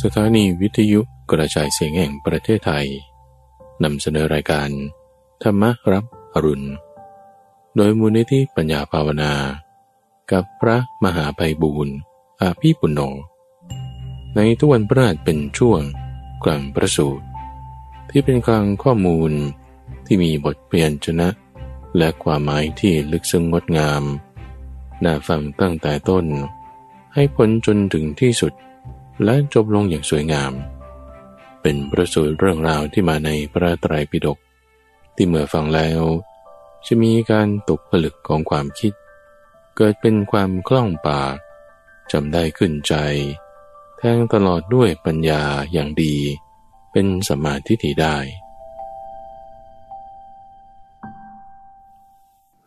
สถานีวิทยุกระจายเสียงแห่งประเทศไทยนำเสนอรายการ ธรรมรับอรุณ โดยมูลนิธิปัญญาภาวนา กับพระมหาไพบูรณ์อาภีปุณโญในทุกวันพระราชเป็นช่วงกลางประสูตร ที่เป็นกลางข้อมูลที่มีบทเปลี่ยนชนะ และความหมายที่ลึกซึ้งงดงาม น่าฟังตั้งแต่ต้น ให้พ้นจนถึงที่สุด และจบลงอย่างสวยงาม เป็นประสูตรเรื่องราวที่มาในพระไตรปิฎกที่เมื่อฟังแล้ว จะมีการตกผลึกของความคิด เกิดเป็นความคล่องปากจำได้ขึ้นใจ แทงตลอดด้วยปัญญาอย่างดี เป็นสมาธิถิได้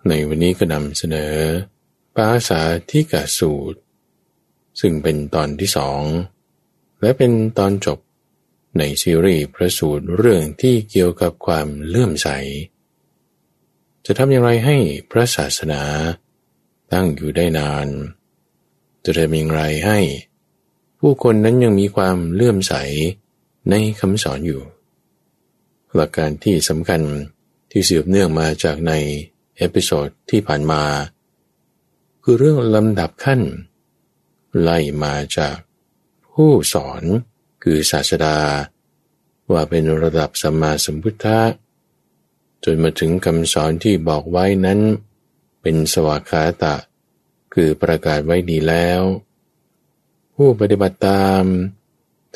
ในวันนี้ก็นำเสนอ ภาษาที่กะสูตร ซึ่งเป็นตอนที่สอง และเป็นตอนจบในซีรีส์พระสูตรเรื่องที่เกี่ยวกับความเลื่อมใส จะทำอย่างไรให้พระศาสนาตั้งอยู่ได้นาน จะทำอย่างไรให้ ผู้คนนั้นยังมีความเลื่อมใสในคำสอนอยู่ หลักการที่สำคัญที่สืบเนื่องมาจากใน episode ที่ผ่านมา คือเรื่องลำดับขั้น ไล่มาจาก ผู้สอนคือศาสดา ว่าเป็นระดับสัมมาสัมพุทธะจนมาถึงคำสอนที่บอกไว้นั้น เป็นสวากขาตะ คือประกาศไว้ดีแล้ว ผู้ปฏิบัติตาม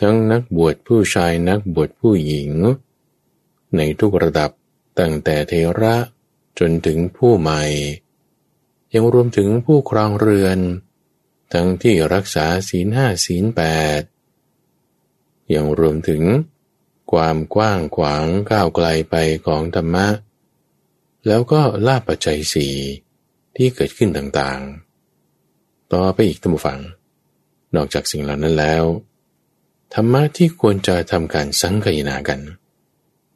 ทั้งนักบวชผู้ชายนักบวชผู้หญิง ในทุกระดับตั้งแต่เทระจนถึงผู้ใหม่ ยังรวมถึงผู้ครองเรือน ทั้งที่รักษาศีลห้าศีลแปดยังรวมถึง ความกว้างขวางก้าวไกลไปของธรรมะ แล้วก็ลาบปัจจัยสีที่เกิดขึ้นต่างๆ ต่อไปอีกตั้งฟัง นอกจากสิ่งเหล่านั้นแล้ว ธรรมะที่ควรจะทำการสังคยนากัน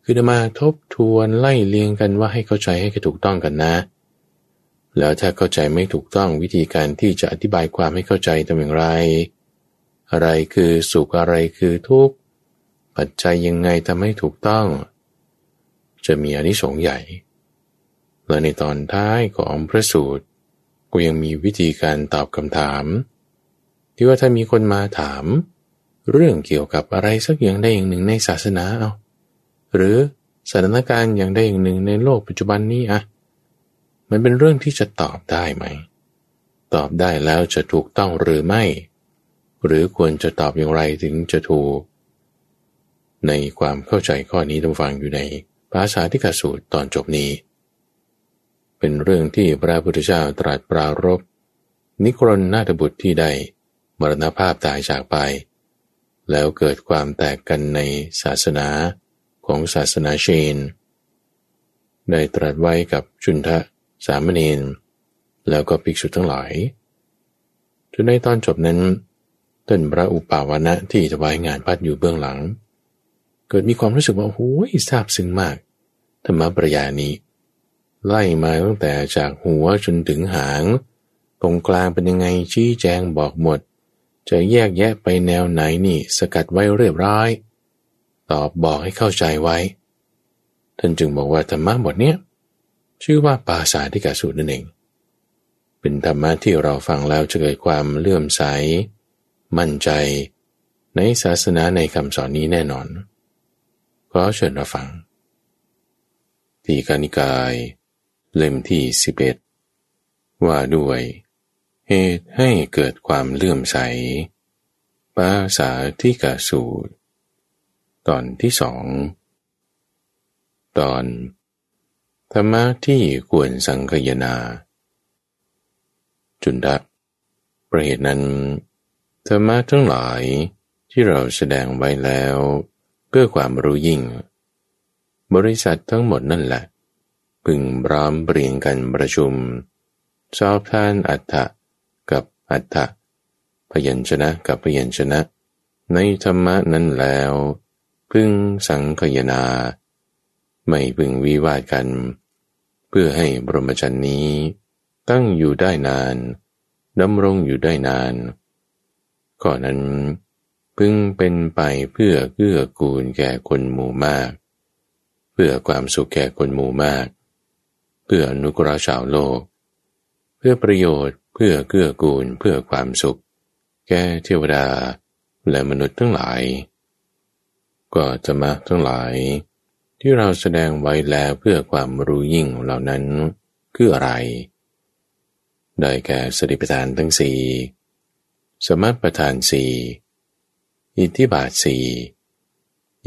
คือมาทบทวนไล่เลียงกันว่าให้เข้าใจให้ถูกต้องกันนะ แล้วถ้าเข้าใจไม่ถูกต้องวิธีการที่จะอธิบายความให้เข้าใจทำอย่างไร อะไรคือสุขอะไรคือทุกข์ ปัจจัยยังไงทำให้ถูกต้อง จะมีอนิสงส์ใหญ่ และในตอนท้ายของพระสูตรก็ยังมีวิธีการตอบคำถาม ที่ว่าถ้ามีคนมาถาม เรื่องเกี่ยวกับอะไรสักอย่างใดอย่างหนึ่งในศาสนาเอาหรือสถานการณ์อย่างใดอย่างหนึ่งในโลกปัจจุบันนี้อะ มันเป็นเรื่องที่จะตอบได้ไหม ตอบได้แล้วจะถูกต้องหรือไม่ หรือควรจะตอบอย่างไรถึงจะถูก ในความเข้าใจข้อนี้ท่านฟังอยู่ในภาษาที่กสูตรตอนจบนี้ เป็นเรื่องที่พระพุทธเจ้าตรัสปรารบนิครนนาถบุตรที่ได้มรณภาพตายจากไป แล้วเกิดความแตกกันในศาสนาของศาสนาเชน ได้ตรัสไว้กับชุนทะ สามเณรแล้วก็ภิกษุทั้งหลายจนในตอนจบนั้นต้นพระอุปาวนะที่ถวายงานพัดอยู่เบื้องหลัง เกิดมีความรู้สึกว่าโอ้ยซาบซึ้งมากธรรมปรยานี้ ไล่มาตั้งแต่จากหัวจนถึงหาง ตรงกลางเป็นยังไงชี้แจงบอกหมด จะแยกแยะไปแนวไหนนี่สกัดไว้เรียบร้อยตอบบอกให้เข้าใจไว้ ท่านจึงบอกว่าธรรมะบทเนี้ย ชื่อว่าปาสาธิกาสูตรนั่นเอง เป็นธรรมะที่เราฟังแล้วจะเกิดความเลื่อมใส มั่นใจ ในศาสนาในคำสอนนี้แน่นอน ขอเชิญรับฟัง ทีกานิกาย เล่มที่สิบเอ็ดว่าด้วย เหตุให้เกิดความเลื่อมใส ปาสาธิกาสูตร ตอนที่สอง ตอน ธรรมะที่ควรสังคยนา จุนดะประเหตุนั้น ธรรมะทั้งหลายที่เราแสดงไว้แล้วเพื่อความรู้ยิ่ง บริษัททั้งหมดนั่นแหละพึงพร้อมเปลี่ยนกันประชุมชอบท่านอัฏฐะกับอัฏฐะพยัญชนะกับพยัญชนะ ในธรรมะนั้นแล้ว พึงสังคยนา ไม่พึงวิวาทกัน พื่อให้บรมจันนี้ ตั้งอยู่ได้นานดำรงอยู่ได้นานก่อนนั้น พึงเป็นไปเพื่อเกื้อกูลแก่คนหมู่มาก เพื่อความสุขแก่คนหมู่มาก เพื่ออนุกราชาวโลก เพื่อประโยชน์เพื่อเกื้อกูลเพื่อความสุข แก่เทวดาและมนุษย์ทั้งหลาย ก็จะมาทั้งหลาย ที่เราแสดงไว้แล้วเพื่อความรู้ยิ่งเหล่านั้นคืออะไร ได้แก่สติปัฏฐานทั้งสี่สมัติปัฏฐานสี่อิทธิบาทสี่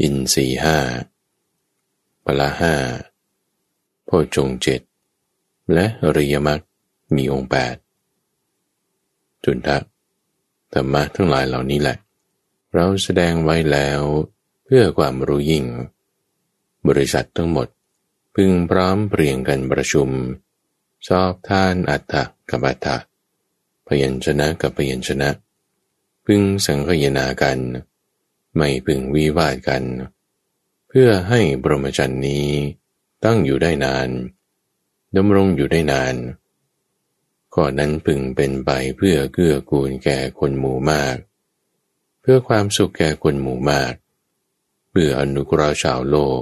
อินสี่ห้าปละห้าโพชงเจ็ดและอริยมรรคมีองค์แปดจุนทักธรรมะทั้งหลายเหล่านี้แหละ เราแสดงไว้แล้วเพื่อความรู้ยิ่ง บริษัททั้งหมด พึงพร้อมเปลี่ยงกันประชุมชอบท่านอัตถกับอัตถะพยัญชนะกับพยัญชนะ พึงสังคยนากัน ไม่พึงวิวาทกัน เพื่อให้บรมจันนี้ตั้งอยู่ได้นานดำรงอยู่ได้นานก่อนนั้นพึงเป็นไปเพื่อเกื้อกูลแก่คนหมู่มาก เพื่อความสุขแก่คนหมู่มาก เพื่ออนุกราชาวโลก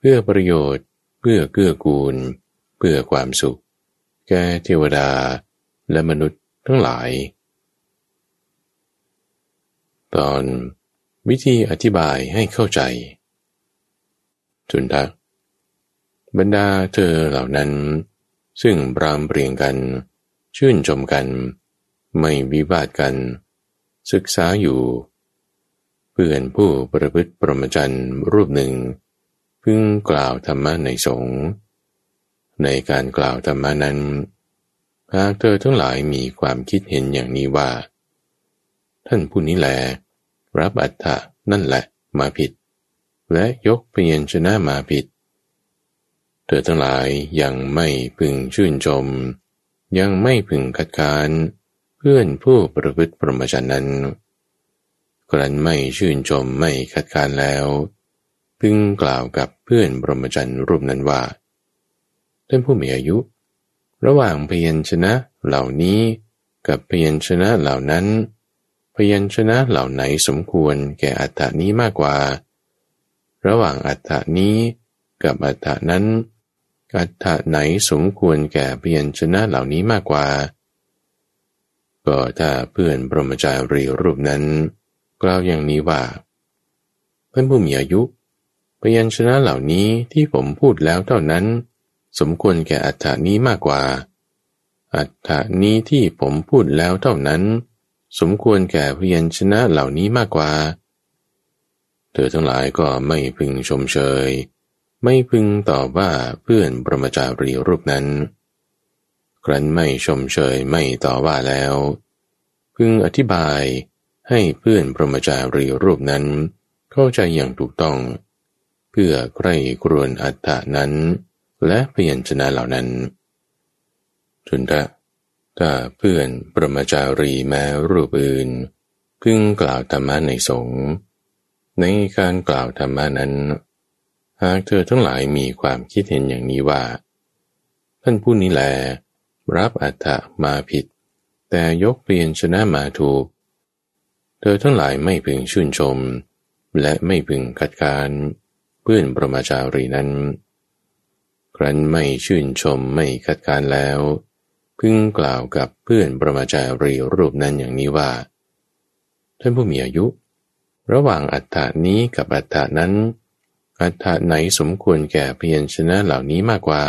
เพื่อประโยชน์ เพื่อเกื้อกูล เพื่อความสุข แก่เทวดาและมนุษย์ทั้งหลาย ตอนวิธีอธิบายให้เข้าใจ จุนทักบรรดาเธอเหล่านั้น ซึ่งบรามเปรียงกัน ชื่นชมกัน ไม่วิวาทกัน ศึกษาอยู่ เพื่อนผู้ประพฤติประมจันรูปหนึ่ง พึงกล่าวธรรมะในสงฆ์ในการกล่าวธรรมะนั้น หากเธอทั้งหลายมีความคิดเห็นอย่างนี้ว่า ท่านผู้นี้แล รับอัตถะนั่นแหละมาผิด และยกเพียนชนะมาผิด เธอทั้งหลายยังไม่พึงชื่นชม ยังไม่พึงคัดค้านเพื่อนผู้ประพฤติประมจันนั้นกรันไม่ชื่นชมไม่คัดค้านแล้ว พึงกล่าวกับเพื่อนปรมจันรูปนั้นว่า ท่านผู้มีอายุ ระหว่างพยัญชนะเหล่านี้กับพยัญชนะเหล่านั้น พยัญชนะเหล่าไหนสมควรแก่อัตถานี้มากกว่า ระหว่างอัตถานี้กับอัตถานั้น อัฏฐะไหนสมควรแก่เพียญชนะเหล่านี้มากกว่า ก็ถ้าเพื่อนปรมจารีรูปนั้น กล่าวอย่างนี้ว่าเพื่อนผู้มีอายุ พยัญชนะเหล่านี้ที่ผมพูดแล้วเท่านั้น สมควรแก่อัฏฐานี้มากกว่า อัฏฐานี้ที่ผมพูดแล้วเท่านั้น สมควรแก่พยัญชนะเหล่านี้มากกว่า เธอทั้งหลายก็ไม่พึงชมเชย ไม่พึงตอบว่าเพื่อนปรมจารีรูปนั้น ครั้นไม่ชมเชยไม่ต่อว่าแล้ว พึงอธิบายให้เพื่อนปรมจารีรูปนั้น เข้าใจอย่างถูกต้อง เพื่อใครครวนอัตตานั้น และพยัญชนะเหล่านั้นจุนทะถ้าเพื่อนปรมาจารีแม้รูปอื่น พึงกล่าวธรรมะในสงฆ์ในการกล่าวธรรมะนั้น หากเธอทั้งหลายมีความคิดเห็นอย่างนี้ว่า ท่านผู้นี้แล รับอัตถะมาผิด แต่ยกเปลี่ยนชนะมาถูก เธอทั้งหลายไม่พึงชื่นชม และไม่พึงคัดค้าน เพื่อนประมาจารีนั้น ครั้นไม่ชื่นชมไม่คัดค้านแล้ว พึงกล่าวกับเพื่อนประมาจารีรูปนั้นอย่างนี้ว่า ท่านผู้มีอายุ ระหว่างอัตถานี้กับอัตถานั้น อัฏฐะไหนสมควรแก่เพียัญชนะเหล่านี้มากกว่า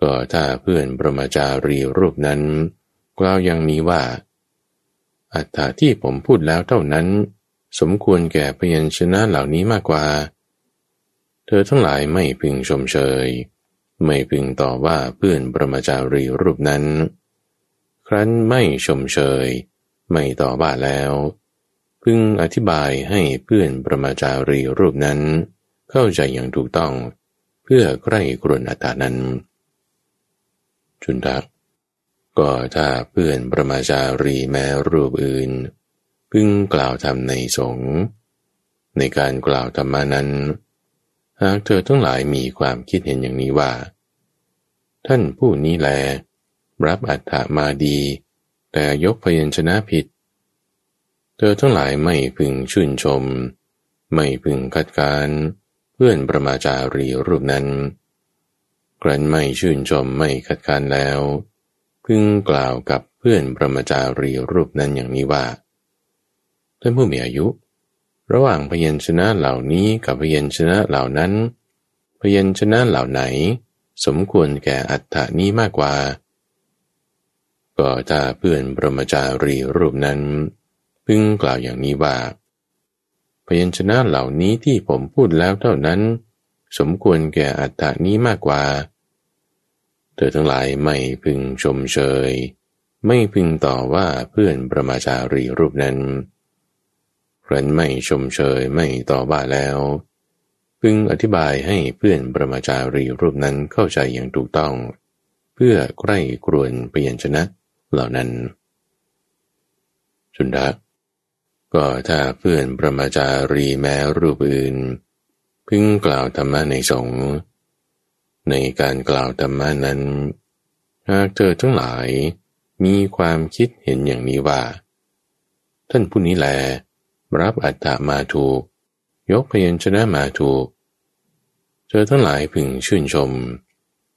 ก็ถ้าเพื่อนประมาจารีรูปนั้น กล่าวอย่างนี้ว่าอัฏฐะที่ผมพูดแล้วเท่านั้น สมควรแก่พยัญชนะเหล่านี้มากกว่า เธอทั้งหลายไม่พึงชมเชย ไม่พึงต่อว่าเพื่อนประมาจารีรูปนั้น ครั้นไม่ชมเชย ไม่ต่อว่าแล้ว พึงอธิบายให้เพื่อนประมาจารีรูปนั้น เข้าใจอย่างถูกต้อง เพื่อใกล้กรนอัตานั้น จุนทักก็ถ้าเพื่อนประมาจารีแม้รูปอื่น พึงกล่าวธรรมในสงฆ์ในการกล่าวธรรมานั้น หากเธอทั้งหลายมีความคิดเห็นอย่างนี้ว่า ท่านผู้นี้แล รับอัตถามาดี แต่ยกพยัญชนะผิด เธอทั้งหลายไม่พึงชื่นชม ไม่พึงคัดค้านเพื่อนประมาจารีรูปนั้น กรันไม่ชื่นชมไม่คัดค้านแล้ว พึงกล่าวกับเพื่อนประมาจารีรูปนั้นอย่างนี้ว่า ท่านผู้มีอายุ ระหว่างพยัญชนะเหล่านี้กับพยัญชนะเหล่านั้น พยัญชนะเหล่าไหน สมควรแก่อัตถานี้มากกว่า ก็ถ้าเพื่อนประมาจารีรูปนั้น พึงกล่าวอย่างนี้ว่า พยัญชนะเหล่านี้ที่ผมพูดแล้วเท่านั้น สมควรแก่อัตถานี้มากกว่า เธอทั้งหลายไม่พึงชมเชยไม่พึงต่อว่าเพื่อนประมาจารีรูปนั้น รั้นไม่ชมเชยไม่ต่อว่าแล้ว พึงอธิบายให้เพื่อนประมาจารีรูปนั้นเข้าใจอย่างถูกต้อง เพื่อใกล้กรวนเปลี่ยนชนะเหล่านั้นจุนดะก็ถ้าเพื่อนประมาจารีแม้รูปอื่น พึงกล่าวธรรมะในสงฆ์ในการกล่าวธรรมะนั้นหากเธอทั้งหลายมีความคิดเห็นอย่างนี้ว่า ท่านผู้นี้แล รับอัตตามาถูก ยกพยัญชนะมาถูก เธอทั้งหลายพึงชื่นชม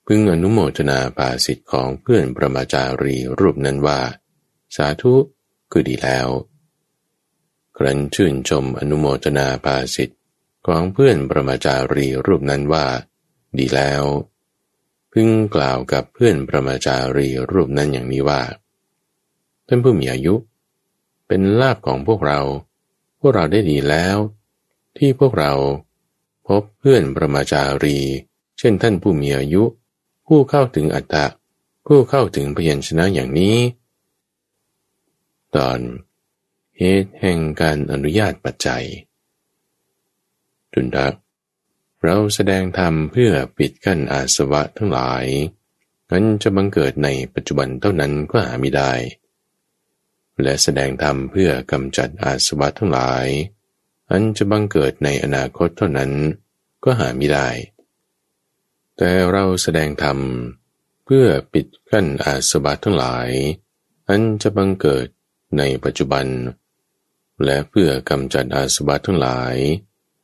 พึงอนุโมทนาปาสิทธิ์ของเพื่อนประมาจารีรูปนั้นว่า สาธุคือดีแล้ว ครั้นชื่นชมอนุโมทนาปาสิทธิ์ของเพื่อนประมาจารีรูปนั้นว่า ดีแล้ว พึงกล่าวกับเพื่อนประมาจารีรูปนั้นอย่างนี้ว่าท่านผู้มีอายุ เป็นลาบของพวกเรา วกเราได้ดีแล้ว ที่พวกเราพบเพื่อนประมาจารี เช่นท่านผู้มีอายุ ผู้เข้าถึงอัตตะ ผู้เข้าถึงพยัญชนะอย่างนี้ ตอนเหตุแห่งการอนุญาตปัจจัยจุนดักเราแสดงธรรมเพื่อปิดกั้นอาสวะทั้งหลายนั้นจะบังเกิดในปัจจุบันเท่านั้นก็หาไม่ได้ และแสดงธรรมเพื่อกำจัดอาสวะทั้งหลาย อันจะบังเกิดในอนาคตเท่านั้นก็หาไม่ได้ แต่เราแสดงธรรมเพื่อปิดกั้นอาสวะทั้งหลาย อันจะบังเกิดในปัจจุบัน และเพื่อกำจัดอาสวะทั้งหลาย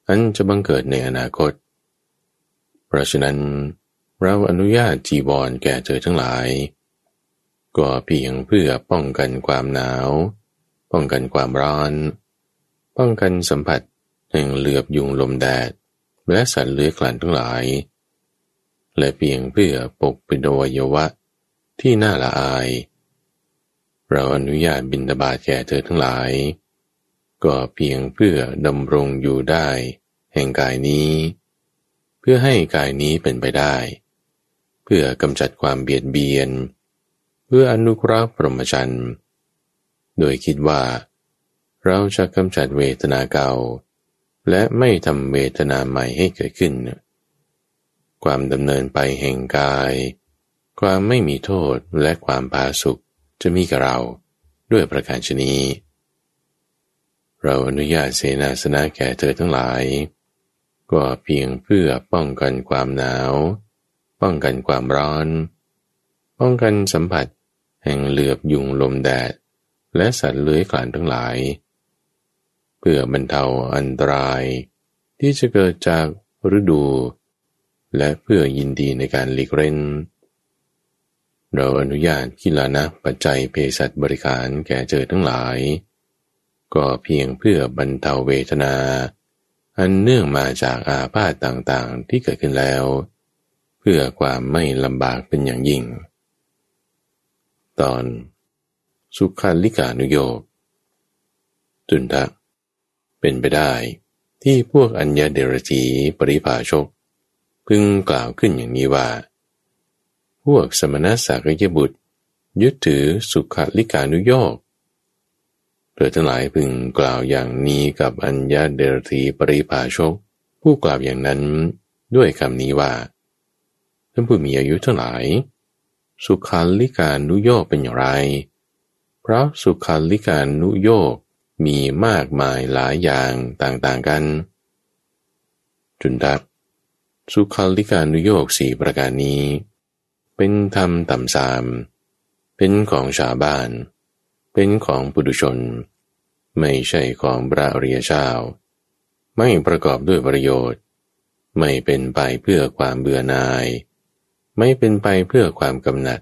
อันจะบังเกิดในอนาคต เพราะฉะนั้น เราอนุญาตจีวรแก่เธอทั้งหลาย ก็เพียงเพื่อป้องกันความหนาว ป้องกันความร้อน ป้องกันสัมผัสแห่งเหลือบยุงลมแดด และสัตว์เลื้อยคลานทั้งหลาย และเพียงเพื่อปกปิดอวัยวะที่น่าละอาย เราอนุญาตบินดาบาแก่เธอทั้งหลาย ก็เพียงเพื่อดำรงอยู่ได้ แห่งกายนี้ เพื่อให้กายนี้เป็นไปได้ เพื่อกำจัดความเบียดเบียนเพื่ออนุเคราะห์พรหมจรรย์ โดยคิดว่า เราจะกำจัดเวทนาเก่า และไม่ทำเวทนาใหม่ให้เกิดขึ้น ความดำเนินไปแห่งกาย ความไม่มีโทษและความพาสุขจะมีกับเราด้วยประการชนีเราอนุญาตเสนาสนะแก่เธอทั้งหลาย ก็เพียงเพื่อป้องกันความหนาว ป้องกันความร้อน ป้องกันสัมผัส แห่งเหลือบยุงลมแดด และสัตว์เลื้อยคลานทั้งหลาย เพื่อบรรเทาอันตราย ที่จะเกิดจากฤดู และเพื่อยินดีในการหลีกเล่นเราอนุญาตกิลานะปัจจัยเภสัชบริการแก่เจอทั้งหลาย ก็เพียงเพื่อบรรเทาเวทนา อันเนื่องมาจากอาพาธต่างๆที่เกิดขึ้นแล้ว เพื่อความไม่ลำบากเป็นอย่างยิ่ง ตอน สุขาลิกานุโยกตุนทะ เป็นไปได้ที่พวกอัญญาเดรธีปริภาชก พึงกล่าวขึ้นอย่างนี้ว่า พวกสมณะสากยบุตร ยึดถือสุขลิกานุโยกเธอทั้งหลายพึงกล่าวอย่างนี้กับอัญญาเดรธีปริภาชก ผู้กล่าวอย่างนั้นด้วยคำนี้ว่าท่านผู้มีอายุทั้งหลาย สุขาลิกานุโยกเป็นอย่างไร เพราะสุขาลิกานุโยกมีมากมายหลายอย่างต่างๆกัน จุนดับ สุขาลิกานุโยกสี่ประการนี้ เป็นธรรมต่ำสาม เป็นของชาวบ้าน เป็นของปุถุชน ไม่ใช่ของพระอริยเจ้าไม่ประกอบด้วยประโยชน์ ไม่เป็นไปเพื่อความเบื่อหน่าย ไม่เป็นไปเพื่อความกำหนัด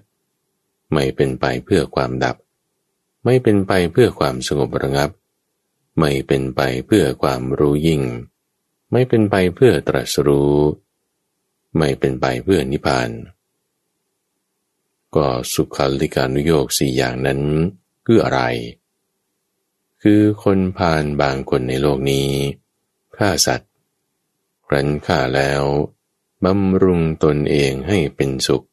ไม่เป็นไปเพื่อความดับ ไม่เป็นไปเพื่อความสงบระงับ ไม่เป็นไปเพื่อความรู้ยิ่ง ไม่เป็นไปเพื่อตรัสรู้ ไม่เป็นไปเพื่อนิพพาน ก็สุขลิกานุโยกสี่อย่างนั้นคืออะไร คือคนพาลบางคนในโลกนี้ฆ่าสัตว์รันฆ่าแล้ว บำรุงตนเองให้เป็นสุข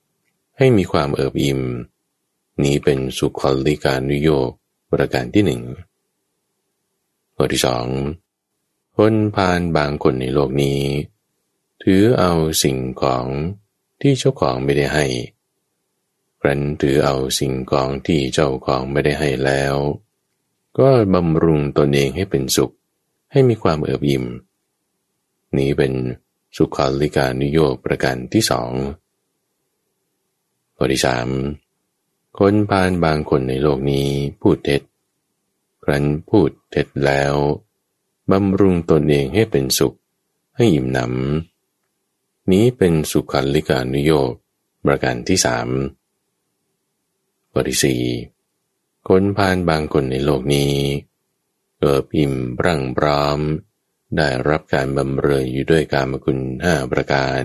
ให้มีความเอิบอิ่ม นี้เป็นสุขลิการนุโยกประการที่หนึ่งข้อที่สองคนพาลบางคนในโลกนี้ ถือเอาสิ่งของที่เจ้าของไม่ได้ให้ครั้นถือเอาสิ่งของที่เจ้าของไม่ได้ให้แล้ว ก็บำรุงตนเองให้เป็นสุข ให้มีความเอิบอิ่ม นี้เป็น สุขาลิกานุโยกประการที่สองข้อที่สามคนพานบางคนในโลกนี้พูดเท็จ ครั้นพูดเท็จแล้วบำรุงตนเองให้เป็นสุขให้อิ่มหนำนี้เป็นสุขันลิกานุโยกประการที่สามข้อที่สี่คนพานบางคนในโลกนี้เกิดอิ่มร่างบราม ได้รับการบำเรออยู่ด้วยการมคุณห้าประการ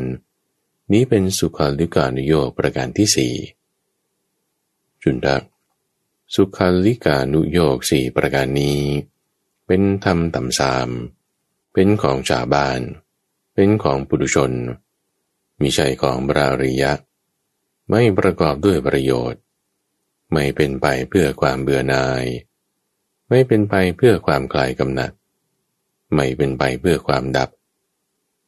นี้เป็นสุขาลิกานุโยกประการที่สี่จุนทักสุขาลิกานุโยกสี่ประการนี้ เป็นธรรมต่ำสามเป็นของชาวบ้าน เป็นของปุถุชนมิใช่ของบราริยะ ไม่ประกอบด้วยประโยชน์ ไม่เป็นไปเพื่อความเบื่อหน่าย ไม่เป็นไปเพื่อความคลายกำหนัด ไม่เป็นไปเพื่อความดับ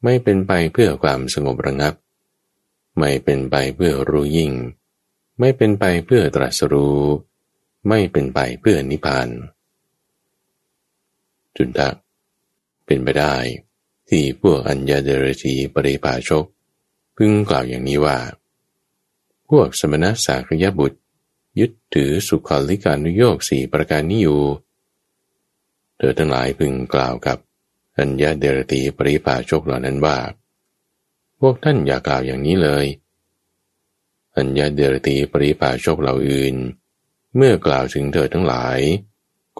ไม่เป็นไปเพื่อความสงบระงับ ไม่เป็นไปเพื่อรู้ยิ่ง ไม่เป็นไปเพื่อตรัสรู้ ไม่เป็นไปเพื่อนิพพาน จุนทักเป็นไปได้ ที่พวกอัญญาเดรธีปริภาชก พึงกล่าวอย่างนี้ว่า พวกสมณะสากยบุตร ยึดถือสุขลิกานุโยกสี่ประการนี้อยู่เธอทั้งหลายพึงกล่าวกับ อัญญาเดรตีปริภาชกเหล่านั้นว่า พวกท่านอย่ากล่าวอย่างนี้เลย อัญญาเดรตีปริภาชกเหล่าอื่น เมื่อกล่าวถึงเธอทั้งหลาย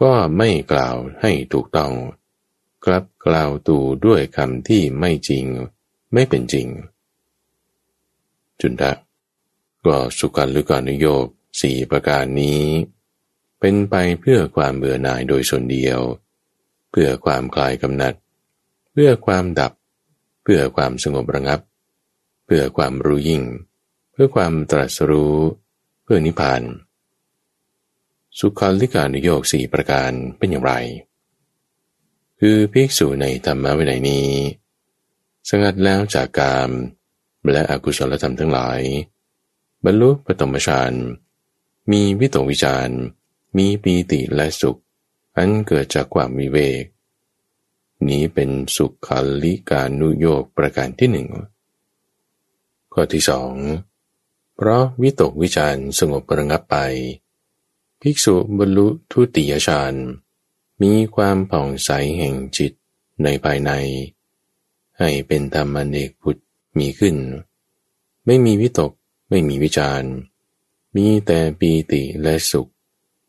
ก็ไม่กล่าวให้ถูกต้อง กลับกล่าวตูด้วยคำที่ไม่จริง ไม่เป็นจริง จุนทะก็สุขันลุกานุโยกสี่ประการนี้ เป็นไปเพื่อความเบื่อหน่ายโดยส่วนเดียว เพื่อความคลายกำหนัด เพื่อความดับ เพื่อความสงบระงับ เพื่อความรู้ยิ่ง เพื่อความตรัสรู้ เพื่อนิพพาน สุขลิกานุโยกสี่ประการเป็นอย่างไร คือภิกษุในธรรมะวินัยนี้ สงัดแล้วจากกาม และอกุศลธรรมทั้งหลาย บรรลุปฐมฌานมีวิตกวิจารมีปีติและสุข อันเกิดจากความมีเวก นี้เป็นสุขัลิการนุโยกประการที่หนึ่งข้อที่สองเพราะวิตกวิจารสงบระงับไป ภิกษุบรรลุทุติยฌานมีความผ่องใสแห่งจิตในภายใน ให้เป็นธรรมเนกพุทธมีขึ้น ไม่มีวิตกไม่มีวิจารมีแต่ปีติและสุข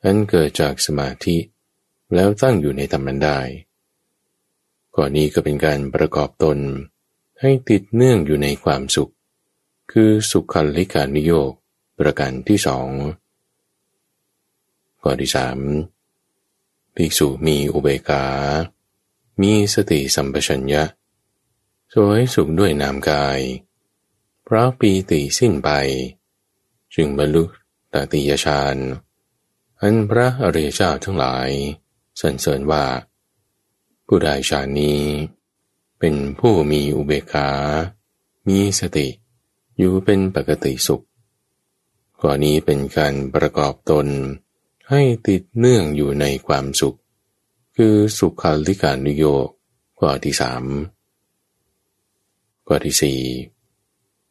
อันเกิดจากสมาธิ แล้วตั้งอยู่ในธรรมันได้ ก่อนนี้ก็เป็นการประกอบตน ให้ติดเนื่องอยู่ในความสุข คือสุขคันลิการนิโยกประการที่สองข้อที่สามภิกษุมีอุเบกา มีสติสัมปชัญญะ สวยสุขด้วยนามกาย เพราะปีติสิ้นไป จึงบรรลุตติยฌาน อันพระอริยเจ้าทั้งหลายสรรเสริญว่า ผู้ได้ฌานนี้ เป็นผู้มีอุเบกขา มีสติ อยู่เป็นปกติสุขข้อนี้เป็นการประกอบตน ให้ติดเนื่องอยู่ในความสุข คือสุขาลิการุโยกข้อที่สามข้อที่สี่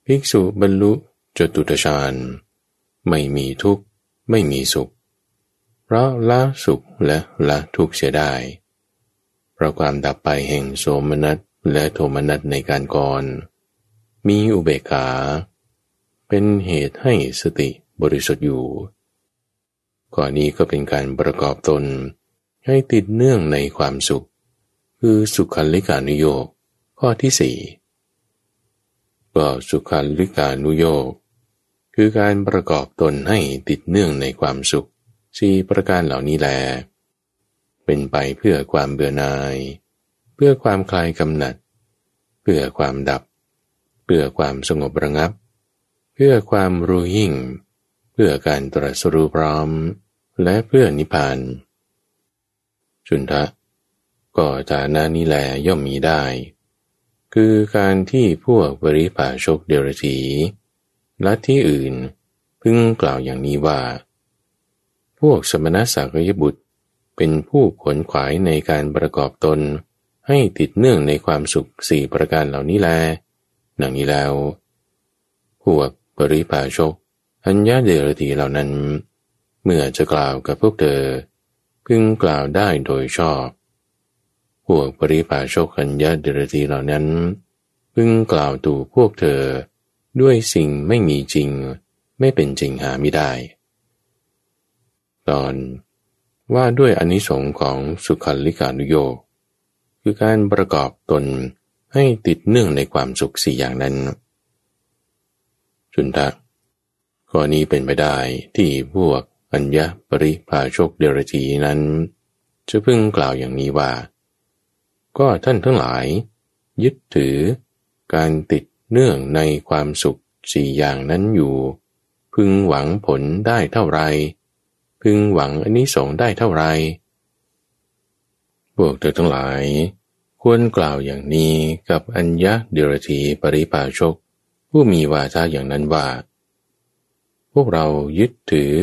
ภิกษุบรรลุจตุตฌานไม่มีทุกข์ไม่มีสุข เพราะละสุขและละทุกข์เสียได้ ราะความดับไปแห่งโสมนัสและโทมนัสในการก่อน มีอุเบกขา เป็นเหตุให้สติบริสุทธิ์อยู่ก่อนนี้ก็เป็นการประกอบตน ให้ติดเนื่องในความสุข คือสุขันลิกานุโยกข้อที่สี่ก็สุขันลิกานุโยกคือการประกอบตนให้ติดเนื่องในความสุขสี่ประการเหล่านี้แล เป็นไปเพื่อความเบื่อหน่าย เพื่อความคลายกำหนัด เพื่อความดับ เพื่อความสงบระงับ เพื่อความรู้ยิ่ง เพื่อการตรัสรู้พร้อม และเพื่อนิพพานชุนทะ ก็ฐานะนี้แลย่อมมีได้ คือการที่พวกบริภาชกเดรธีและที่อื่น พึงกล่าวอย่างนี้ว่า พวกสมณสากยบุตร เป็นผู้ขนขวายในการประกอบตน ให้ติดเนื่องในความสุขสี่ประการเหล่านี้แลดังนี้แล้ว พวกบริภาชก อัญญาเดรธีเหล่านั้น เมื่อจะกล่าวกับพวกเธอ พึงกล่าวได้โดยชอบ พวกปริภาชกัญญาเดรธีเหล่านั้น พึงกล่าวตู่พวกเธอ ด้วยสิ่งไม่มีจริง ไม่เป็นจริงหาไม่ได้ ตอน ว่าด้วยอนิสงค์ของสุขันลิกานุโยกคือการประกอบตนให้ติดเนื่องในความสุขสี่อย่างนั้นจุนทะข้อนี้เป็นไปได้ที่พวกอัญญปริภาโชกเดรธีนั้น จะพึ่งกล่าวอย่างนี้ว่า ก็ท่านทั้งหลาย ยึดถือ การติดเนื่องในความสุขสี่อย่างนั้นอยู่ พึงหวังผลได้เท่าไร พึงหวังอันนี้สงได้เท่าไรพวกเธอทั้งหลาย ควรกล่าวอย่างนี้กับอัญญะเดรธีปริภาชก ผู้มีวาทะอย่างนั้นว่า พวกเรายึดถือ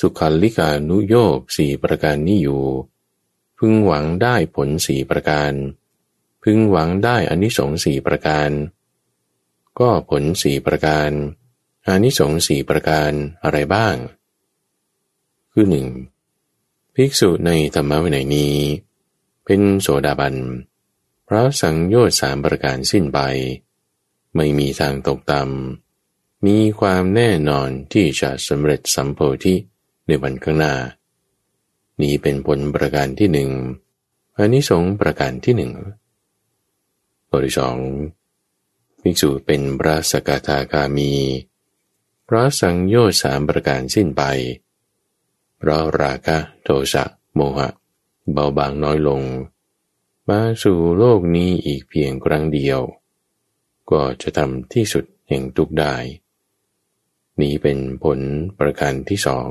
สุขัลิกานุโยกสี่ประการนี้อยู่ พึงหวังได้ผลสี่ประการ พึงหวังได้อานิสงส์สี่ประการ ก็ผลสี่ประการอานิสงส์สี่ประการอะไรบ้าง คือหนึ่งภิกษุในธรรมวินัยนี้ เป็นโสดาบันเพราะสังโยชน์สามประการสิ้นไป ไม่มีทางตกต่ำมีความแน่นอนที่จะสำเร็จสัมโพธิในวันข้างหน้า นี้เป็นผลประการที่หนึ่งอันนี้สงประการที่หนึ่งบริสองภิกษุเป็นพระสกทาคามี เพราะสังโยชน์สามประการสิ้นไปเพราะราคะโทสะโมหะ เบาบางน้อยลง มาสู่โลกนี้อีกเพียงครั้งเดียว ก็จะทำที่สุดแห่งทุกได้ นี้เป็นผลประการที่สอง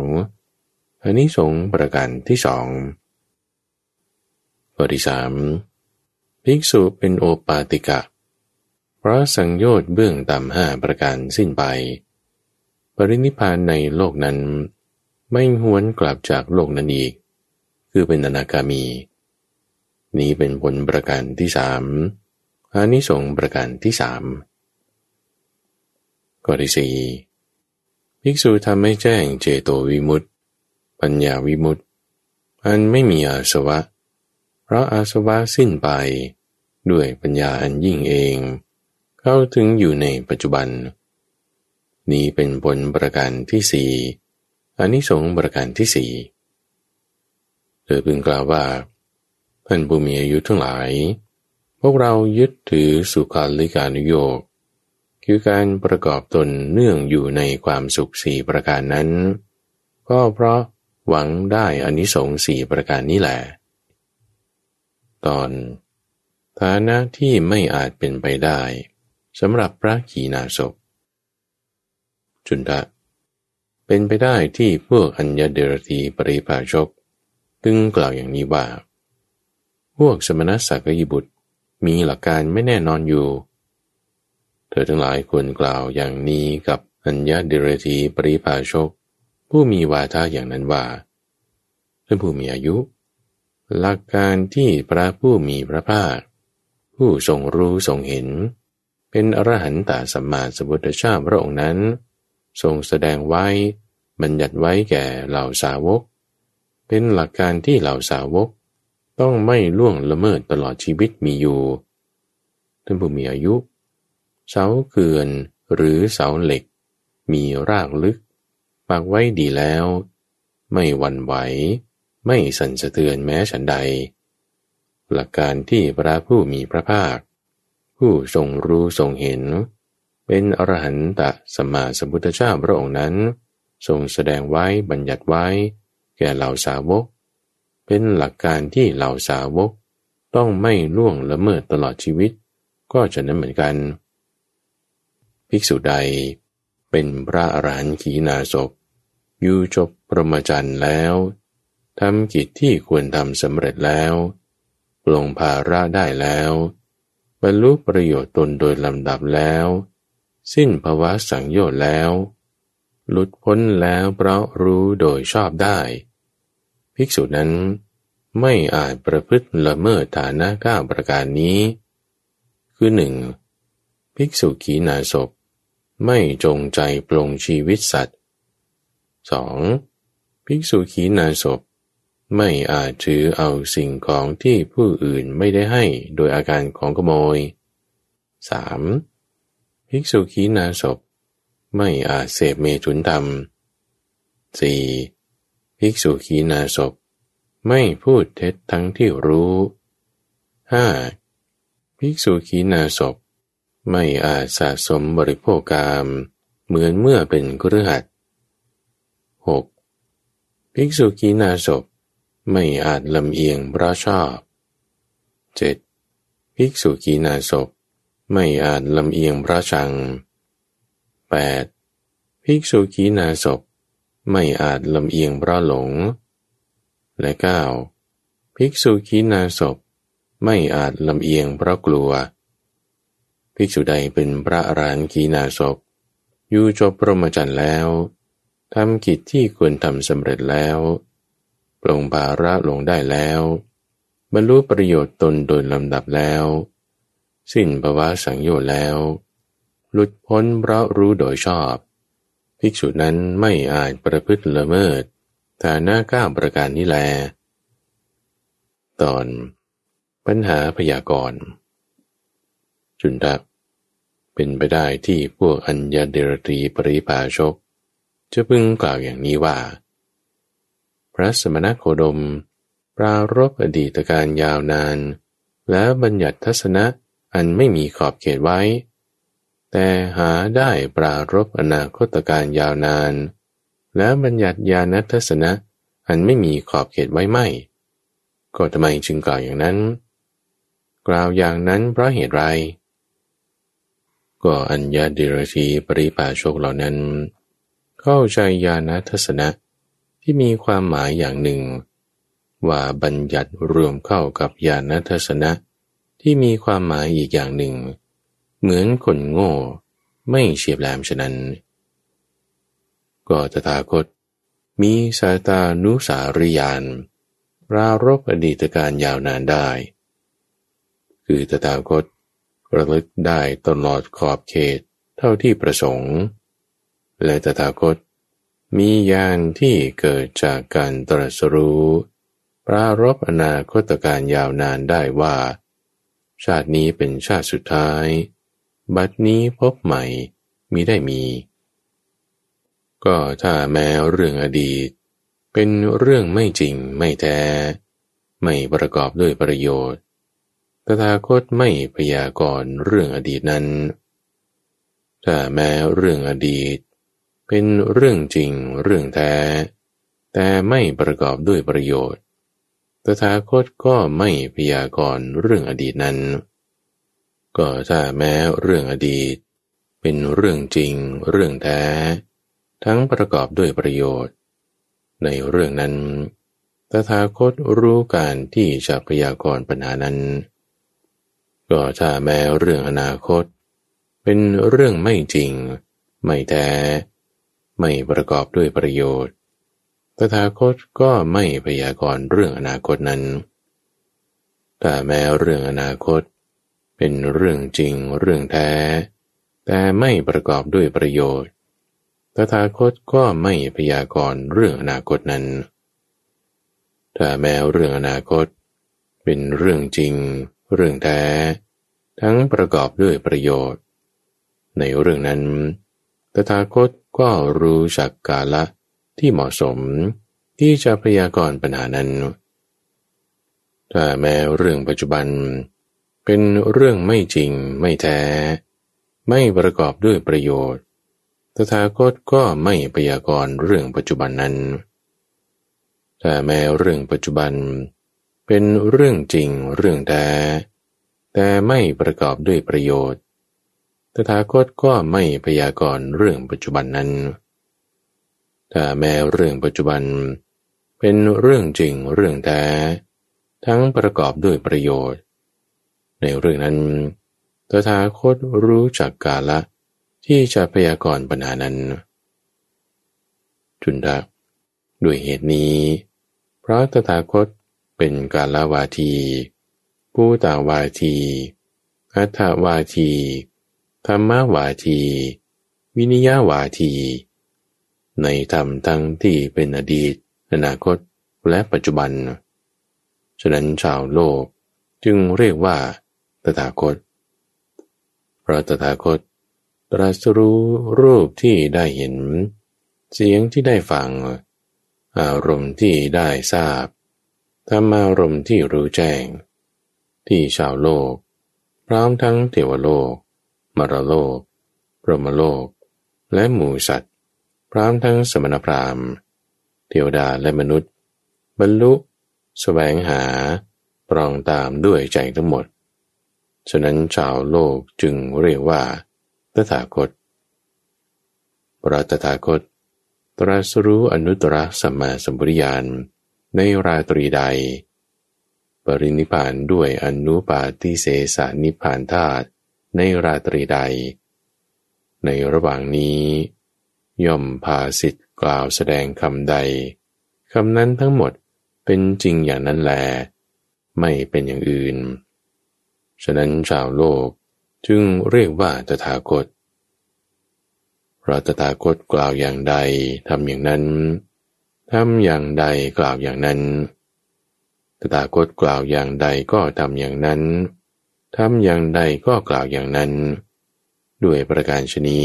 อันนี้สงประการที่สองข้อที่สามภิกษุเป็นโอปาติกะ เพราะสังโยชน์เบื้องต่ำห้าประการสิ้นไป ปรินิพานในโลกนั้น ไม่หวนกลับจากโลกนั้นอีก คือเป็นอนาคามี นี้เป็นผลประการที่สามอานิสงส์ประการที่สามข้อที่สี่ภิกษุทำให้แจ้งเจโตวิมุตติ ปัญญาวิมุตติ อันไม่มีอาสวะ เพราะอาสวะสิ้นไป ด้วยปัญญาอันยิ่งเอง เข้าถึงอยู่ในปัจจุบัน นี้เป็นผลประการที่สี่ อันนี้สงประการที่สี่เธอพึงกล่าวว่าท่านผู้มีอายุทั้งหลาย พวกเรายึดถือสุขาลิกานุโยกคือการประกอบตนเนื่องอยู่ในความสุขสี่ประการนั้น ก็เพราะหวังได้อานิสงส์สี่ประการนี้แหละ ตอน ฐานะที่ไม่อาจเป็นไปได้สำหรับพระขีณาสพจุนทะ เป็นไปได้ที่พวกอัญญเดรธีปริภาชกตึงกล่าวอย่างนี้ว่า พวกสมณศักยิบุตรมีหลักการไม่แน่นอนอยู่ เธอทั้งหลายควรกล่าวอย่างนี้กับอัญญเดรธีปริภาชก ผู้มีวาทะอย่างนั้นว่าท่านผู้มีอายุ หลักการที่พระผู้มีพระภาค ผู้ทรงรู้ทรงเห็น เป็นอรหันตสัมมาสัมพุทธเจ้าพระองค์นั้น ทรงแสดงไว้ บัญญัติไว้แก่เหล่าสาวก เป็นหลักการที่เหล่าสาวก ต้องไม่ล่วงละเมิดตลอดชีวิตมีอยู่ท่านผู้มีอายุ เสาเกือนหรือเสาเหล็ก มีรากลึกปักไว้ดีแล้ว ไม่หวั่นไหว ไม่สั่นสะเทือนแม้ฉันใด หลักการที่พระผู้มีพระภาค ผู้ทรงรู้ทรงเห็น เป็นอรหันตสัมมาสัมพุทธเจ้าพระองค์นั้น ทรงแสดงไว้บัญญัติไว้ แก่เหล่าสาวก เป็นหลักการที่เหล่าสาวก ต้องไม่ล่วงละเมิดตลอดชีวิต ก็จะนั้นเหมือนกัน ภิกษุใด เป็นพระอรหันต์ขีนาศพอยู่จบปรมจันทร์แล้วทำกิจที่ควรทำสำเร็จแล้วปลงภาระได้แล้ว บรรลุประโยชน์ตนโดยลำดับแล้ว สิ้นภาวะสังโยชน์แล้ว หลุดพ้นแล้วเพราะรู้โดยชอบได้ ภิกษุนั้นไม่อาจประพฤติละเมิดฐานะก้าประการนี้ คือหนึ่งภิกษุขีนาศพไม่จงใจปลงชีวิตสัตว์ 2. ภิกษุขีนาศพไม่อาจถือเอาสิ่งของที่ผู้อื่นไม่ได้ให้โดยอาการของขโมย 3. ภิกษุขีนาศพ ไม่อาจเสพเมถุนธรรม 4. ภิกษุขีนาศพ ไม่พูดเท็จทั้งที่รู้ 5. ภิกษุขีนาศพ ไม่อาจสะสมบริโภคกามเหมือนเมื่อเป็นกฤหัส 6. ภิกษุขีนาศพ ไม่อาจลำเอียงเพราะชอบ 7. ภิกษุขีนาศพ ไม่อาจลำเอียงเพราะชัง 8. ภิกษุขีนาศพไม่อาจลำเอียงเพราะหลง และ 9. ภิกษุขีนาศพไม่อาจลำเอียงเพราะกลัว ภิกษุใดเป็นพระอรหันต์ขีนาศพอยู่จบพรหมจรรย์แล้วทำกิจที่ควรทำสำเร็จแล้วปลงภาระลงได้แล้ว บรรลุประโยชน์ตนโดยลำดับแล้ว สิ้นภาวะสังโยชน์แล้ว หลุดพ้นเพราะรู้โดยชอบ ภิกษุนั้นไม่อาจประพฤติละเมิดฐานะก้าประการนี้แล ตอน ปัญหาพยากรณ์จุนทะเป็นไปได้ที่พวกอัญญาเดรตีปริภาชก จะพึงกล่าวอย่างนี้ว่า พระสมณโคดม ปรารบอดีตการยาวนาน และบัญญัติทัศนะอันไม่มีขอบเขตไว้ แต่หาได้ปรารบอนาคตการยาวนาน และบัญญัติญาณทัศนะ อันไม่มีขอบเขตไว้ไม่ ก็ทำไมจึงกล่าวอย่างนั้น กล่าวอย่างนั้นเพราะเหตุไร ก็อัญญาดิรชีปริปาโชคเหล่านั้น เข้าใจญาณทัศนะที่มีความหมายอย่างหนึ่ง ว่าบัญญัติรวมเข้ากับญาณทัศนะที่มีความหมายอีกอย่างหนึ่ง เหมือนคนโง่ไม่เฉียบแหลมฉะนั้น ก็ตถาคต มีสายตานุสาริยานรารบอดีตการยาวนานได้ คือตถาคตระลึกได้ตลอดขอบเขตเท่าที่ประสงค์ และตถาคต มีญาณที่เกิดจากการตรัสรู้ ปรารบอนาคตการยาวนานได้ว่า ชาตินี้เป็นชาติสุดท้าย บัดนี้พบใหม่มิได้มี ก็ถ้าแม้เรื่องอดีต เป็นเรื่องไม่จริงไม่แท้ ไม่ประกอบด้วยประโยชน์ตถาคตไม่พยากรณ์เรื่องอดีตนั้น ถ้าแม้เรื่องอดีต เป็นเรื่องจริงเรื่องแท้ แต่ไม่ประกอบด้วยประโยชน์ตถาคตก็ไม่พยากรณ์เรื่องอดีตนั้น ก็ถ้าแม้เรื่องอดีต เป็นเรื่องจริง เรื่องแท้ ทั้งประกอบด้วยประโยชน์ ในเรื่องนั้นตถาคตรู้การที่จะพยากรณ์ปัญหานั้น ก็ถ้าแม้เรื่องอนาคต เป็นเรื่องไม่จริง ไม่แท้ ไม่ประกอบด้วยประโยชน์ตถาคตก็ไม่พยากรณ์เรื่องอนาคตนั้น แต่แม้เรื่องอนาคตเเป็นเรื่องจริงเรื่องแท้ แต่ไม่ประกอบด้วยประโยชน์ตถาคตก็ไม่พยากรณ์เรื่องอนาคตนั้น ถ้าแม้เรื่องอนาคต เป็นเรื่องจริง เรื่องแท้ ทั้งประกอบด้วยประโยชน์ ในเรื่องนั้น ตถาคตก็รู้จักกาละที่เหมาะสมที่จะพยากรณ์ปัญหานั้น ถ้าแม้เรื่องปัจจุบันเเป็นเรื่องไม่จริงไม่แท้ ไม่ประกอบด้วยประโยชน์ ตถาคตก็ไม่พยากรณ์เรื่องปัจจุบันนั้น แต่แม้เรื่องปัจจุบัน เป็นเรื่องจริงเรื่องแท้ แต่ไม่ประกอบด้วยประโยชน์ ตถาคตก็ไม่พยากรณ์เรื่องปัจจุบันนั้น แต่แม้เรื่องปัจจุบัน เป็นเรื่องจริงเรื่องแท้ ทั้งประกอบด้วยประโยชน์ ในเรื่องนั้น ตถาคตรู้จักกาละที่จะพยากรณ์ปัญหานั้น จุนทะด้วยเหตุนี้ เพราะตถาคตเป็นกาลวาทีผู้ตาวาทีอัฏวาที ธรรมวาที วินิยาวาที ในธรรมทั้งที่เป็นอดีต อนาคตและปัจจุบัน ฉะนั้นชาวโลกจึงเรียกว่า ตถาคตเพราะตถาคต ตรัสรู้รูปที่ได้เห็น เสียงที่ได้ฟัง อารมณ์ที่ได้ทราบธรรมารมณ์ที่รู้แจ้ง ที่ชาวโลก พร้อมทั้งเทวโลก มรโลกพรหมโลก และหมูสัตว์ พร้อมทั้งสมณพราหมณ์ เทวดาและมนุษย์ บรรลุสแสวงหาปรองตามด้วยใจทั้งหมด ฉะนั้นชาวโลกจึงเรียกว่าตถาคต พระตถาคต ตรัสรู้อนุตตรสัมมาสัมปวิญาณในราตรีใด ปรินิพานด้วยอนุปาทิเสสนิพานธาตุในราตรีใด ในระหว่างนี้ ย่อมพาสิทธิ์กล่าวแสดงคำใดคำนั้นทั้งหมดเป็นจริงอย่างนั้นแล ไม่เป็นอย่างอื่น ฉะนั้นชาวโลกจึงเรียกว่าตถาคตเพราะตถาคตกล่าวอย่างใดทำอย่างนั้นทำอย่างใดกล่าวอย่างนั้น ตถาคตกล่าวอย่างใดก็ทำอย่างนั้น ทำอย่างใดก็กล่าวอย่างนั้น ด้วยประการชนี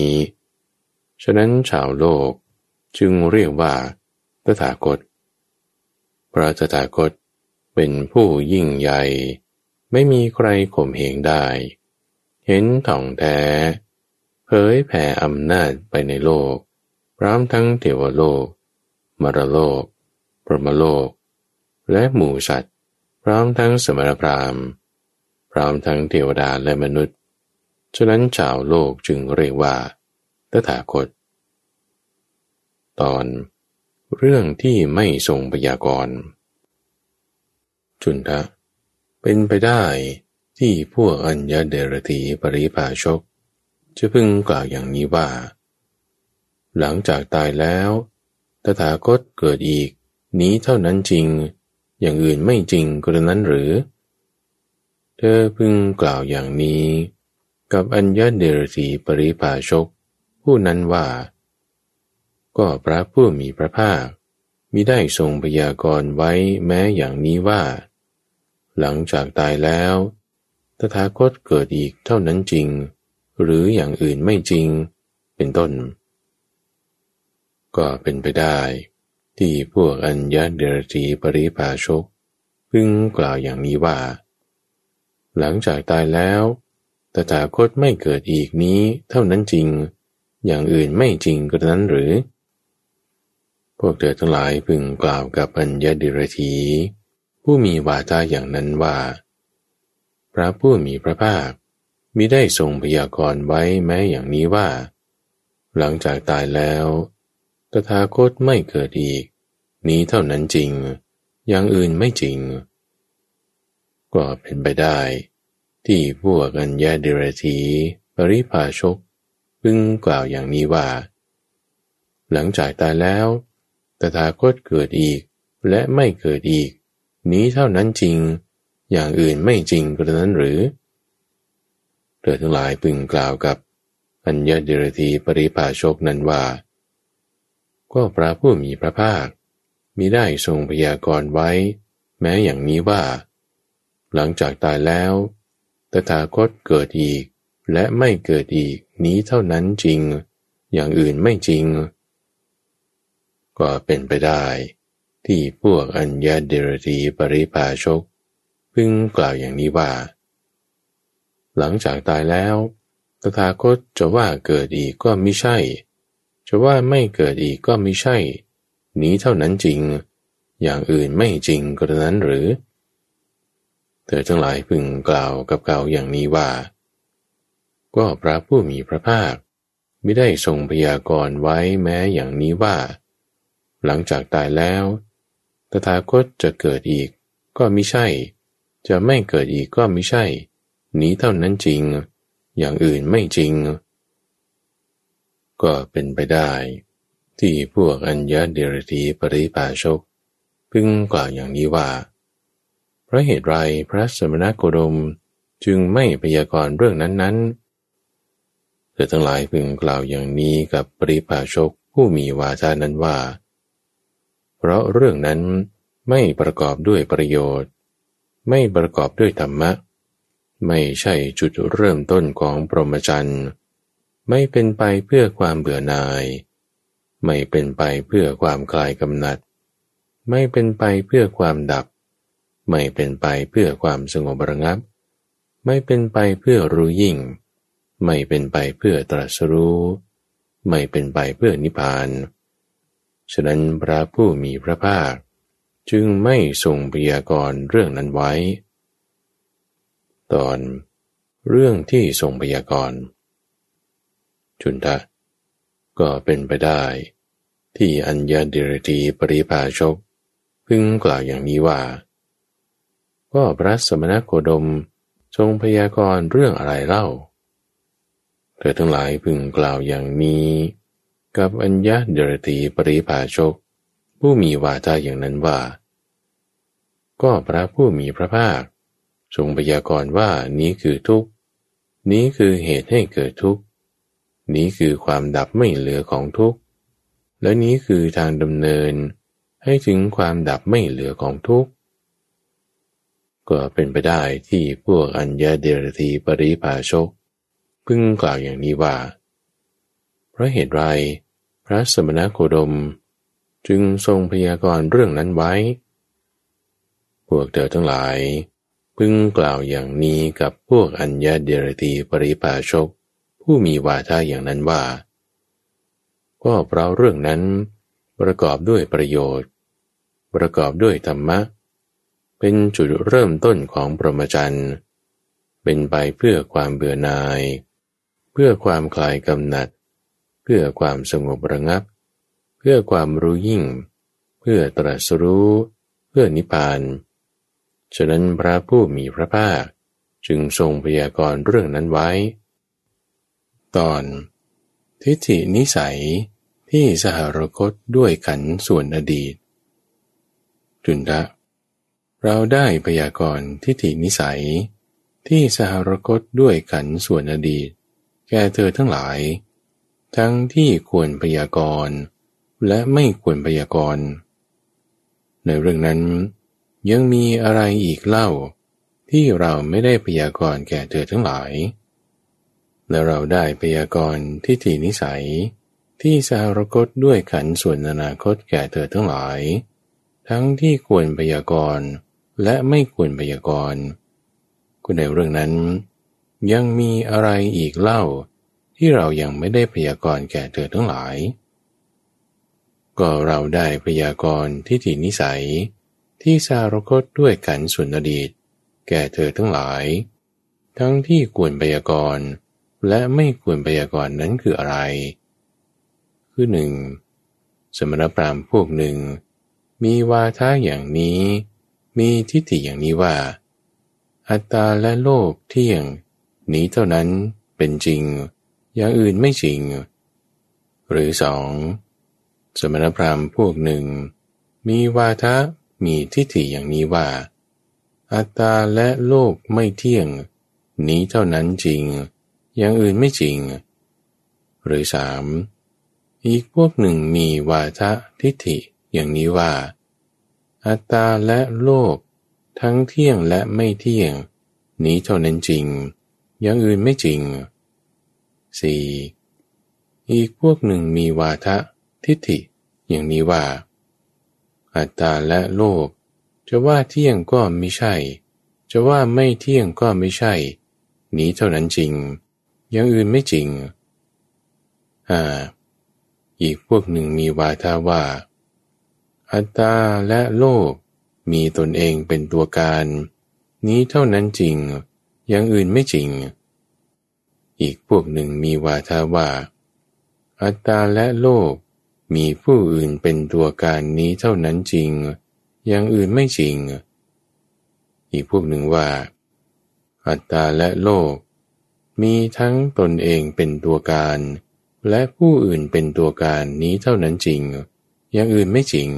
ฉะนั้นชาวโลกจึงเรียกว่าตถาคต พระตถาคตเป็นผู้ยิ่งใหญ่ ไม่มีใครข่มเหงได้ เห็นท่องแท้เผยแผ่อำนาจไปในโลก พร้อมทั้งเทวโลก มรโลก ปรมโลก และหมู่สัตว์ พร้อมทั้งสมรพรามพร้อมทั้งเทวดาและมนุษย์ ฉะนั้นชาวโลกจึงเรียกว่าตถาคต ตอน เรื่องที่ไม่ทรงพยากรณ์จุนทะ เป็นไปได้ที่พวกอัญญาเดรธีปริภาชก จะพึงกล่าวอย่างนี้ว่า หลังจากตายแล้ว ตถาคตเกิดอีก นี้เท่านั้นจริง อย่างอื่นไม่จริงกระนั้นหรือ เธอพึงกล่าวอย่างนี้ กับอัญญาเดรธีปริภาชก ผู้นั้นว่า ก็พระผู้มีพระภาคมิได้ทรงพยากรณ์ไว้แม้อย่างนี้ว่า หลังจากตายแล้ว ตถาคตเกิดอีกเท่านั้นจริง หรืออย่างอื่นไม่จริง เป็นต้น ก็เป็นไปได้ ที่พวกอัญญาเดรธีปริภาชก พึงกล่าวอย่างนี้ว่า หลังจากตายแล้ว ตถาคตไม่เกิดอีกนี้เท่านั้นจริง อย่างอื่นไม่จริงกระนั้นหรือ พวกเธอทั้งหลายพึงกล่าวกับอัญญาเดรธี ผู้มีวาจาอย่างนั้นว่า พระผู้มีพระภาคมิได้ทรงพยากรณ์ไว้แม้อย่างนี้ว่า หลังจากตายแล้วตถาคตไม่เกิดอีก นี้เท่านั้นจริง อย่างอื่นไม่จริง ก็เป็นไปได้ ที่พวกอัญญาเดรธีปริภาชกพึงกล่าวอย่างนี้ว่า หลังจากตายแล้วตถาคตเกิดอีกและไม่เกิดอีก นี้เท่านั้นจริง อย่างอื่นไม่จริงกระนั้นหรือ เธอทั้งหลายพึงกล่าวกับอัญญาเดรธีปริภาชกนั้นว่า ก็พระผู้มีพระภาคมิได้ทรงพยากรณ์ไว้ แม้อย่างนี้ว่า หลังจากตายแล้วตถาคตเกิดอีกและไม่เกิดอีกนี้เท่านั้นจริง อย่างอื่นไม่จริง ก็เป็นไปได้ ที่พวกอัญญาเดรธีปริภาชก พึงกล่าวอย่างนี้ว่า หลังจากตายแล้ว ตถาคตจะว่าเกิดอีกก็ไม่ใช่ จะว่าไม่เกิดอีกก็ไม่ใช่ นี้เท่านั้นจริง อย่างอื่นไม่จริงกระนั้นหรือ เธอทั้งหลายพึงกล่าวกับเก่าอย่างนี้ว่า ก็พระผู้มีพระภาคไม่ได้ทรงพยากรณ์ไว้แม้อย่างนี้ว่า หลังจากตายแล้ว ถาคตจะเกิดอีก ก็ไม่ใช่ จะไม่เกิดอีกก็ไม่ใช่ นี้เท่านั้นจริง อย่างอื่นไม่จริง ก็เป็นไปได้ ที่พวกอัญญาเดรธีปริภาชก พึงกล่าวอย่างนี้ว่าเพราะเหตุไรพระสมณโคดมจึงไม่พยากรณ์เรื่องนั้นๆเธอทั้งหลายพึงกล่าวอย่างนี้กับปริภาชกผู้มีวาจานั้นว่า เพราะเรื่องนั้นไม่ประกอบด้วยประโยชน์ ไม่ประกอบด้วยธรรมะ ไม่ใช่จุดเริ่มต้นของพรหมจรรย์ ไม่เป็นไปเพื่อความเบื่อหน่าย ไม่เป็นไปเพื่อความคลายกำหนัด ไม่เป็นไปเพื่อความดับ ไม่เป็นไปเพื่อความสงบระงับ ไม่เป็นไปเพื่อรู้ยิ่ง ไม่เป็นไปเพื่อตรัสรู้ ไม่เป็นไปเพื่อนิพพาน ฉะนั้นพระผู้มีพระภาค จึงไม่ทรงพยากรณ์เรื่องนั้นไว้ ตอนเรื่องที่ทรงพยากรณ์จุนทะ ก็เป็นไปได้ ที่อัญญาดิรตีปริภาชก พึงกล่าวอย่างนี้ว่า ก็พระสมณโคดมทรงพยากรณ์เรื่องอะไรเล่า เธอทั้งหลายพึงกล่าวอย่างนี้ กับอัญญาเดรตีปริภาชก ผู้มีวาจาอย่างนั้นว่า ก็พระผู้มีพระภาคทรงพยากรณ์ว่านี้คือทุกนี้คือเหตุให้เกิดทุกนี้คือความดับไม่เหลือของทุกและนี้คือทางดำเนิน ให้ถึงความดับไม่เหลือของทุกก็เป็นไปได้ที่พวกอัญญาเดรธีปริภาชก พึงกล่าวอย่างนี้ว่า เพราะเหตุไร พระสมณโคดม จึงทรงพยากรณ์เรื่องนั้นไว้ พวกเธอทั้งหลาย พึงกล่าวอย่างนี้กับพวกอัญญาเดรตีปริปาชก ผู้มีวาทาอย่างนั้นว่า ก็เพราะเรื่องนั้น ประกอบด้วยประโยชน์ ประกอบด้วยธรรมะ เป็นจุดเริ่มต้นของปรมจันเป็นไปเพื่อความเบื่อหน่าย เพื่อความคลายกำหนัด พื่อความสงบระงับ เพื่อความรู้ยิ่ง เพื่อตรัสรู้ เพื่อนิพพาน ฉะนั้นพระผู้มีพระภาคจึงทรงพยากรณ์เรื่องนั้นไว้ ตอน ทิฏฐินิสัยที่สหรคตด้วยขันส่วนอดีต จุนทะเราได้พยากรณ์ทิฏฐินิสัย ที่สหรคตด้วยขันส่วนอดีต แก่เธอทั้งหลาย ทั้งที่ควรพยากรณ์และไม่ควรพยากรณ์ ในเรื่องนั้น ยังมีอะไรอีกเล่า ที่เราไม่ได้พยากรณ์แก่เธอทั้งหลาย และเราได้พยากรณ์ทิฏฐินิสัย ที่สารกตด้วยขันส่วนอนาคตแก่เธอทั้งหลาย ทั้งที่ควรพยากรณ์และไม่ควรพยากรณ์ก็ในเรื่องนั้น ยังมีอะไรอีกเล่า ที่เรายังไม่ได้พยากรณ์แก่เธอทั้งหลาย ก็เราได้พยากรณ์ที่ถินิสัย ที่สารคตด้วยกันส่วนอดีต แก่เธอทั้งหลาย ทั้งที่ควรพยากรณ์และไม่ควรพยากรณ์นั้นคืออะไร คือหนึ่งสมณพราหมณ์พวกหนึ่ง มีวาทะอย่างนี้ มีทิฏฐิอย่างนี้ว่า อัตตาและโลกเที่ยง นี้เท่านั้นเป็นจริง อย่างอื่นไม่จริง หรือสองสมณพราหมณ์พวกหนึ่ง มีวาทะมีทิฏฐิอย่างนี้ว่า อัตตาและโลกไม่เที่ยง นี้เท่านั้นจริง อย่างอื่นไม่จริง หรือสามอีกพวกหนึ่งมีวาทะทิฏฐิอย่างนี้ว่า อัตตาและโลก ทั้งเที่ยงและไม่เที่ยง นี้เท่านั้นจริง อย่างอื่นไม่จริง 4. อีกพวกหนึ่งมีวาทะทิฏฐิ อย่างนี้ว่า อัตตาและโลก จะว่าเที่ยงก็ไม่ใช่ จะว่าไม่เที่ยงก็ไม่ใช่ นี้เท่านั้นจริง อย่างอื่นไม่จริงอ่าอีกพวกหนึ่งมีวาทาว่า อัตตาและโลกมีตนเองเป็นตัวการ นี้เท่านั้นจริง อย่างอื่นไม่จริง อีกพวกหนึ่งมีวาทาว่า อัตตาและโลกมีผู้อื่นเป็นตัวการนี้เท่านั้นจริง อย่างอื่นไม่จริง อีกพวกหนึ่งว่า อัตตาและโลก มีทั้งตนเองเป็นตัวการ และผู้อื่นเป็นตัวการนี้เท่านั้นจริง อย่างอื่นไม่จริง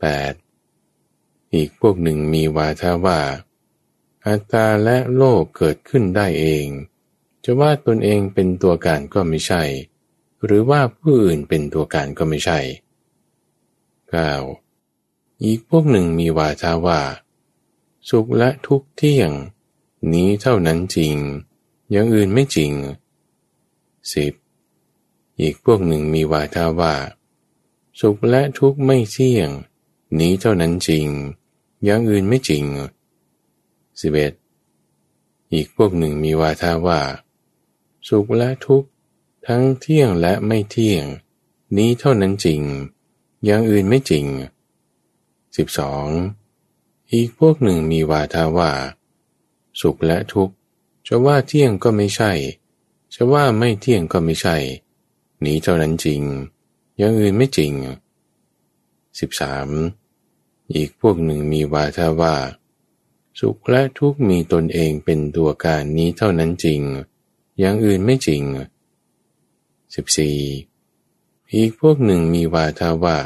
8. อีกพวกหนึ่งมีวาทาว่า อัตตาและโลกเกิดขึ้นได้เอง จะว่าตนเองเป็นตัวการก็ไม่ใช่ หรือว่าผู้อื่นเป็นตัวการก็ไม่ใช่ 9. อีกพวกหนึ่งมีวาทาว่า สุขและทุกข์เที่ยง นี้เท่านั้นจริง อย่างอื่นไม่จริงสิบอีกพวกหนึ่งมีวาทาว่า สุขและทุกข์ไม่เที่ยง นี้เท่านั้นจริง อย่างอื่นไม่จริงสิบเอ็ดอีกพวกหนึ่งมีวาทาว่า สุขและทุกข์ ทั้งเที่ยงและไม่เที่ยง นี้เท่านั้นจริง อย่างอื่นไม่จริงสิบสองอีกพวกหนึ่งมีวาทาว่า สุขและทุกข์จะว่าเที่ยงก็ไม่ใช่ จะว่าไม่เที่ยงก็ไม่ใช่ นี้เท่านั้นจริง อย่างอื่นไม่จริง 13. อีกพวกหนึ่งมีวาทาว่า สุขและทุกข์มีตนเองเป็นตัวการนี้เท่านั้นจริง อย่างอื่นไม่จริง 14. อีกพวกหนึ่งมีวาทาว่า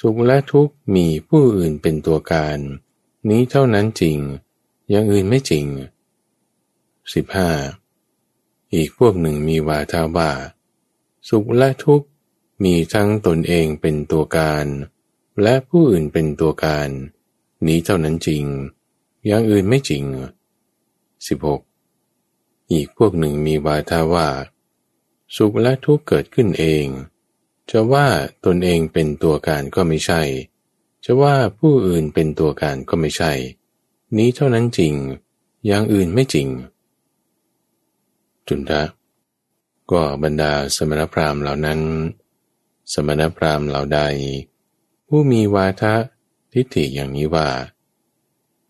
สุขและทุกข์มีผู้อื่นเป็นตัวการ นี้เท่านั้นจริง อย่างอื่นไม่จริง 15. อีกพวกหนึ่งมีวาทาว่า สุขและทุกข์มีทั้งตนเองเป็นตัวการ และผู้อื่นเป็นตัวการ นี้เท่านั้นจริง อย่างอื่นไม่จริง 16. อีกพวกหนึ่งมีวาทาว่า สุขและทุกข์เกิดขึ้นเอง จะว่าตนเองเป็นตัวการก็ไม่ใช่ จะว่าผู้อื่นเป็นตัวการก็ไม่ใช่ นี้เท่านั้นจริง อย่างอื่นไม่จริง จุนทะก็บรรดาสมณพราหมณ์เหล่านั้น สมณพราหมณ์เหล่าใด ผู้มีวาทะทิฏฐิอย่างนี้ว่า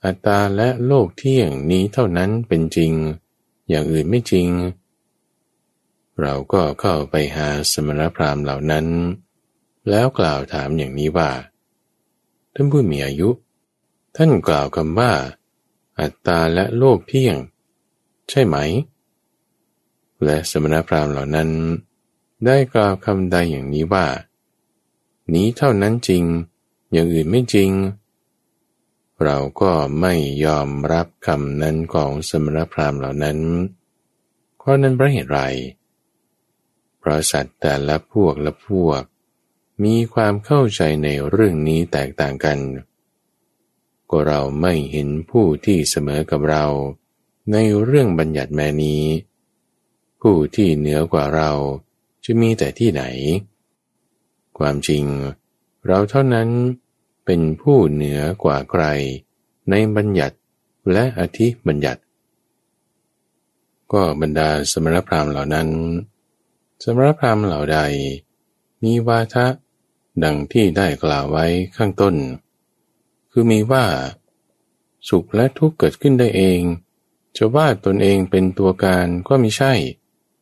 อัตตาและโลกเที่ยงนี้เท่านั้นเป็นจริง อย่างอื่นไม่จริง เราก็เข้าไปหาสมณพราหมณ์เหล่านั้น แล้วกล่าวถามอย่างนี้ว่า ท่านผู้มีอายุ ท่านกล่าวคำว่า อัตตาและโลกเที่ยง ใช่ไหม และสมณพราหมณ์เหล่านั้น ได้กล่าวคำใดอย่างนี้ว่า นี้เท่านั้นจริง อย่างอื่นไม่จริง เราก็ไม่ยอมรับคำนั้นของสมณพราหมณ์เหล่านั้นเพราะนั้นเพราะเหตุไร เพราะสัตว์แต่ละพวกละพวก มีความเข้าใจในเรื่องนี้แตกต่างกัน ก็เราไม่เห็นผู้ที่เสมอกับเราในเรื่องบัญญัติแม่นี้ ผู้ที่เหนือกว่าเราจะมีแต่ที่ไหน ความจริง เราเท่านั้น เป็นผู้เหนือกว่าใคร ในบัญญัติและอธิบัญญัติ ก็บรรดาสมณพราหมณ์เหล่านั้น สมณพราหมณ์เหล่าใด มีวาทะดังที่ได้กล่าวไว้ข้างต้น คือมีว่า สุขและทุกข์เกิดขึ้นได้เอง จะว่าตนเองเป็นตัวการก็ไม่ใช่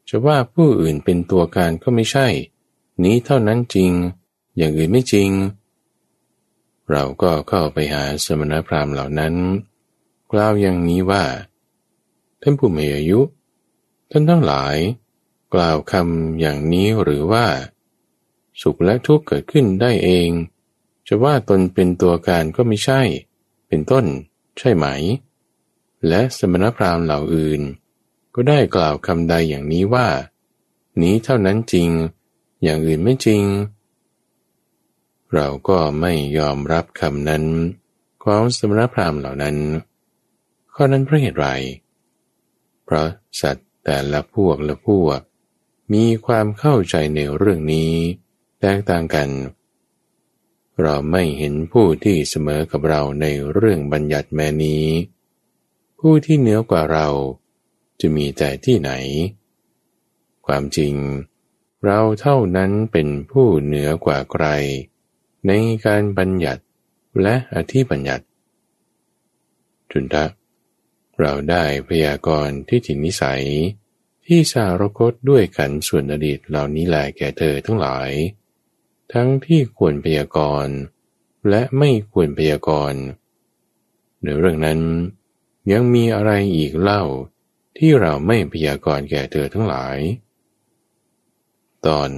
จะว่าผู้อื่นเป็นตัวการก็ไม่ใช่ นี้เท่านั้นจริง อย่างอื่นไม่จริง เราก็เข้าไปหาสมณพราหมณ์เหล่านั้น กล่าวอย่างนี้ว่า ท่านผู้มีอายุ ท่านทั้งหลาย กล่าวคำอย่างนี้หรือว่า สุขและทุกข์เกิดขึ้นได้เอง จะว่าตนเป็นตัวการก็ไม่ใช่ เป็นต้น ใช่ไหม และสมณพราหมณ์เหล่าอื่น ก็ได้กล่าวคำใดอย่างนี้ว่า นี้เท่านั้นจริง อย่างอื่นไม่จริง เราก็ไม่ยอมรับคำนั้น ของสมณพราหมณ์เหล่านั้น ข้อนั้นเพราะเหตุไร เพราะสัตว์แต่ละพวกละพวก มีความเข้าใจในเรื่องนี้แตกต่างกัน เราไม่เห็นผู้ที่เสมอกับเราในเรื่องบัญญัติแม้นี้ ผู้ที่เหนือกว่าเราจะมีแต่ที่ไหน ความจริง เราเท่านั้นเป็นผู้เหนือกว่าใคร ในการบัญญัติและอธิบัญญัติจุนทะเราได้พยากรณ์ที่ถินิสัย ที่สารคตด้วยขันส่วนอดีตเหล่านี้แลแก่เธอทั้งหลาย ทั้งที่ควรพยากรณ์และไม่ควรพยากรณ์ในเรื่องนั้น ยังมีอะไรอีกเล่าที่เราไม่พยากรณ์แก่เธอทั้งหลาย ตอน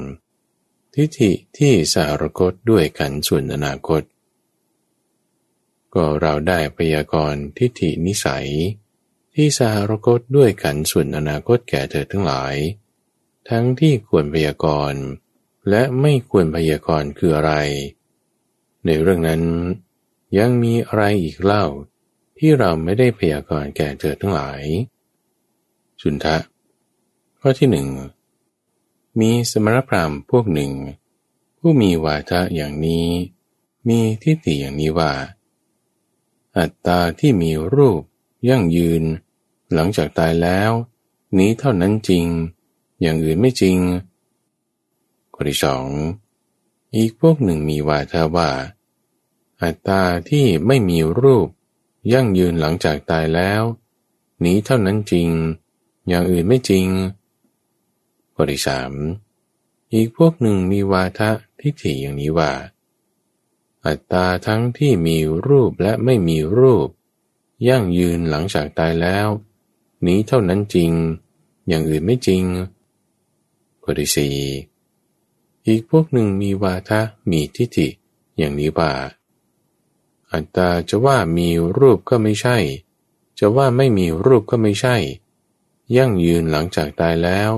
ทิฏฐิที่สารคตด้วยขันส่วนอนาคต ก็เราได้พยากรณ์ทิฏฐินิสัย ที่สารคตด้วยขันส่วนอนาคตแก่เธอทั้งหลาย ทั้งที่ควรพยากรณ์และไม่ควรพยากรณ์คืออะไร ในเรื่องนั้น ยังมีอะไรอีกเล่า ที่เราไม่ได้พยากรณ์แก่เธอทั้งหลาย สุนทะข้อที่หนึ่ง มีสมณพราหมณ์พวกหนึ่ง ผู้มีวาทะอย่างนี้ มีทิฏฐิอย่างนี้ว่า อัตตาที่มีรูป ยั่งยืน หลังจากตายแล้ว นี้เท่านั้นจริง อย่างอื่นไม่จริงข้อที่สองอีกพวกหนึ่งมีวาทะว่า อัตตาที่ไม่มีรูป ยั่งยืนหลังจากตายแล้ว นี้เท่านั้นจริง อย่างอื่นไม่จริง ข้อที่สามอีกพวกหนึ่งมีวาทะทิฏฐิอย่างนี้ว่า อัตตาทั้งที่มีรูปและไม่มีรูป ยั่งยืนหลังจากตายแล้ว นี้เท่านั้นจริง อย่างอื่นไม่จริงข้อที่สี่อีกพวกหนึ่งมีวาทะมีทิฏฐิอย่างนี้ว่า อัตตาจะว่ามีรูปก็ไม่ใช่ จะว่าไม่มีรูปก็ไม่ใช่ ยั่งยืนหลังจากตายแล้ว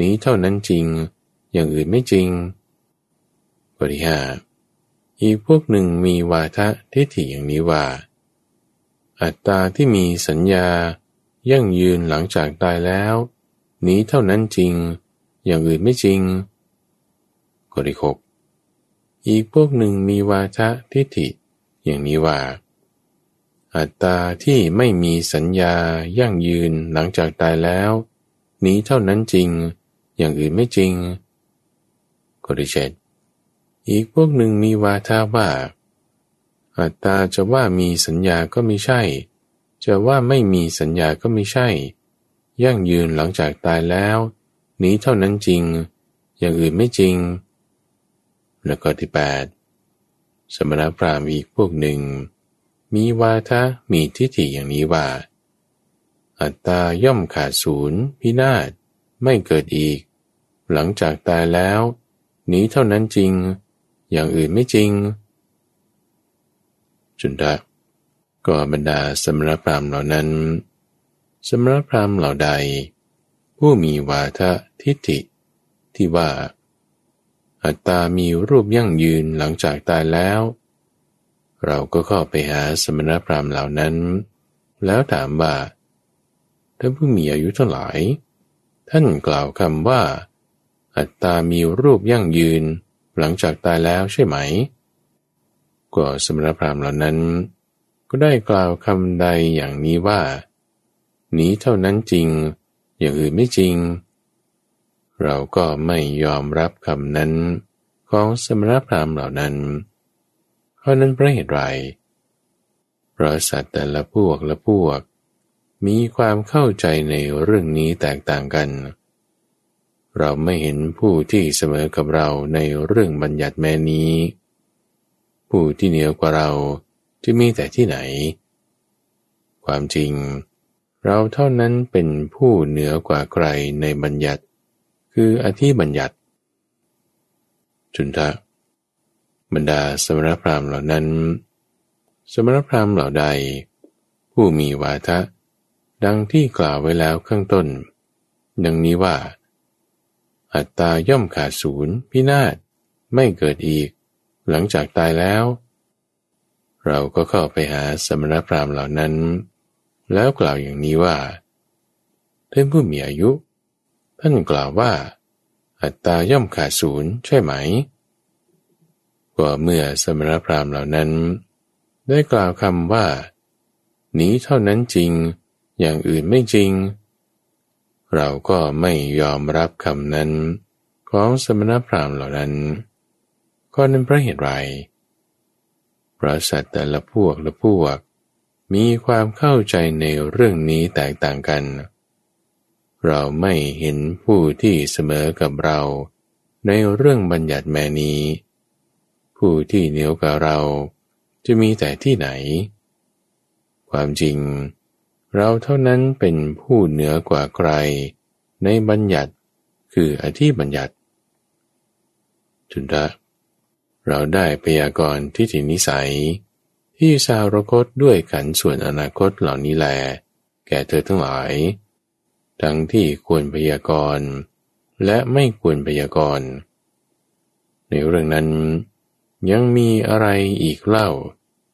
นี้เท่านั้นจริง อย่างอื่นไม่จริงบริหาอีกพวกหนึ่งมีวาทะทิฏฐิอย่างนี้ว่า อัตตาที่มีสัญญา ยั่งยืนหลังจากตายแล้ว นี้เท่านั้นจริง อย่างอื่นไม่จริงกริหกอีกพวกหนึ่งมีวาทะทิฏฐิ อย่างนี้ว่า อัตตาที่ไม่มีสัญญายั่งยืนหลังจากตายแล้ว นี้เท่านั้นจริง อย่างอื่นไม่จริงกริเชตอีกพวกหนึ่งมีวาทาว่าอัตตาจะว่ามีสัญญาก็ไม่ใช่ จะว่าไม่มีสัญญาก็ไม่ใช่ ยั่งยืนหลังจากตายแล้ว นี้เท่านั้นจริง อย่างอื่นไม่จริง แล้วก็ที่แปดสมณพราหมณ์อีกพวกหนึ่ง มีวาทะมีทิฏฐิอย่างนี้ว่า อัตตาย่อมขาดศูนย์พินาศไม่เกิดอีก หลังจากตายแล้ว นี้เท่านั้นจริง อย่างอื่นไม่จริง จุนทะก็บรรดาสมณพราหมณ์เหล่านั้น สมณพราหมณ์เหล่าใด ผู้มีวาทะทิฏฐิ ที่ว่า อัตตามีรูปยั่งยืนหลังจากตายแล้ว เราก็เข้าไปหาสมณพราหมณ์เหล่านั้น แล้วถามว่าท่านผู้มีอายุเท่าไหร่ท่านกล่าวคำว่า อัตตามีรูปยั่งยืน หลังจากตายแล้วใช่ไหม ก็สมณพราหมณ์เหล่านั้น ก็ได้กล่าวคำใดอย่างนี้ว่า นี้เท่านั้นจริง อย่างอื่นไม่จริง เราก็ไม่ยอมรับคำนั้น ของสมณพราหมณ์เหล่านั้น เพราะนั้นเพราะเหตุไรเพราะสัตว์แต่ละพวกละพวก มีความเข้าใจในเรื่องนี้แตกต่างกันเเราไม่เห็นผู้ที่เสมอกับเราในเรื่องบัญญัติแม้นี้ ผู้ที่เหนือกว่าเราจะมีแต่ที่ไหน ความจริง เราเท่านั้นเป็นผู้เหนือกว่าใครในบัญญัติ คืออธิบัญญัติ จุนทะ บรรดาสมณพราหมณ์เหล่านั้น สมณพราหมณ์เหล่าใด ผู้มีวาทะ ดังที่กล่าวไว้แล้วข้างต้น ดังนี้ว่า อัตตาย่อมขาดศูนย์พินาศไม่เกิดอีก หลังจากตายแล้ว เราก็เข้าไปหาสมณพราหมณ์เหล่านั้น แล้วกล่าวอย่างนี้ว่าท่านผู้มีอายุ ท่านกล่าวว่า อัตตาย่อมขาดศูนย์ใช่ไหมก็เมื่อสมณพราหมณ์เหล่านั้น ได้กล่าวคำว่า นี้เท่านั้นจริง อย่างอื่นไม่จริง เราก็ไม่ยอมรับคำนั้น ของสมณพราหมณ์เหล่านั้น ก็นั้นเพราะเหตุไรพระสัตว์แต่ละพวกละพวก มีความเข้าใจในเรื่องนี้แตกต่างกัน เราไม่เห็นผู้ที่เสมอกับเรา ในเรื่องบัญญัติแม่นี้ ผู้ที่เหนียวกับเราจะมีแต่ที่ไหน ความจริงเเราเท่านั้นเป็นผู้เหนือกว่าใคร ในบัญญัติคืออธิบัญญัติจุนทะเราได้พยากรณ์ทิฏฐินิสัย ที่สาวรคตด้วยขันส่วนอนาคตเหล่านี้แล แก่เธอทั้งหลาย ทั้งที่ควรพยากรณ์และไม่ควรพยากรณ์ในเรื่องนั้น ยังมีอะไรอีกเล่า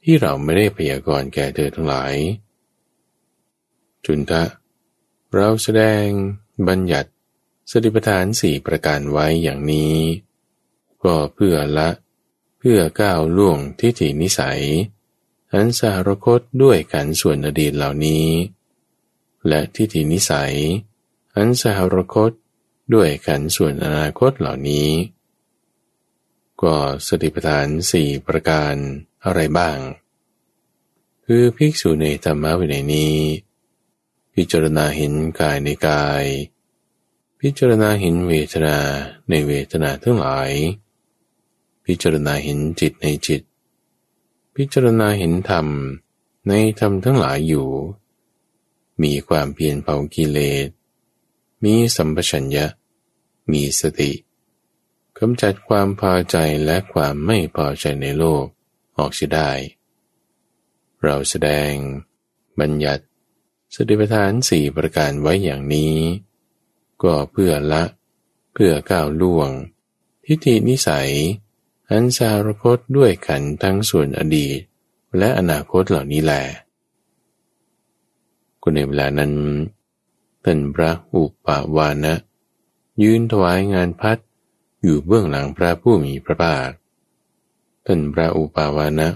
ที่เราไม่ได้พยากรณ์แก่เธอทั้งหลาย จุนทะ เราแสดงบัญญัติสติปัฏฐานสี่ประการไว้อย่างนี้ ก็เพื่อละเพื่อก้าวล่วงทิฏฐินิสัย อันสารคตด้วยกันส่วนอดีตเหล่านี้ และทิฏฐินิสัย อันสารคตด้วยกันส่วนอนาคตเหล่านี้ ก็สติปัฏฐานสี่ประการอะไรบ้าง คือภิกษุในธรรมวินัยนี้ พิจารณาเห็นกายในกาย พิจารณาเห็นเวทนาในเวทนาทั้งหลาย พิจารณาเห็นจิตในจิต พิจารณาเห็นธรรมในธรรมทั้งหลายอยู่ มีความเพียรเผากิเลส มีสัมปชัญญะ มีสติกำจัดความพอใจและความไม่พอใจในโลกออกเสียได้ เราแสดง บัญญัติ สติปัฏฐานสี่ประการไว้อย่างนี้ ก็เพื่อละ เพื่อก้าวล่วง ทิฏฐินิสัย อันสารคตด้วยขันทั้งส่วนอดีต และอนาคตเหล่านี้แหละกุในเวลานั้นท่านพระอุปาวานะ ยืนถวายงานพัดอยู่เบื้องหลังพระผู้มีพระภาคท่านพระอุปาวานะ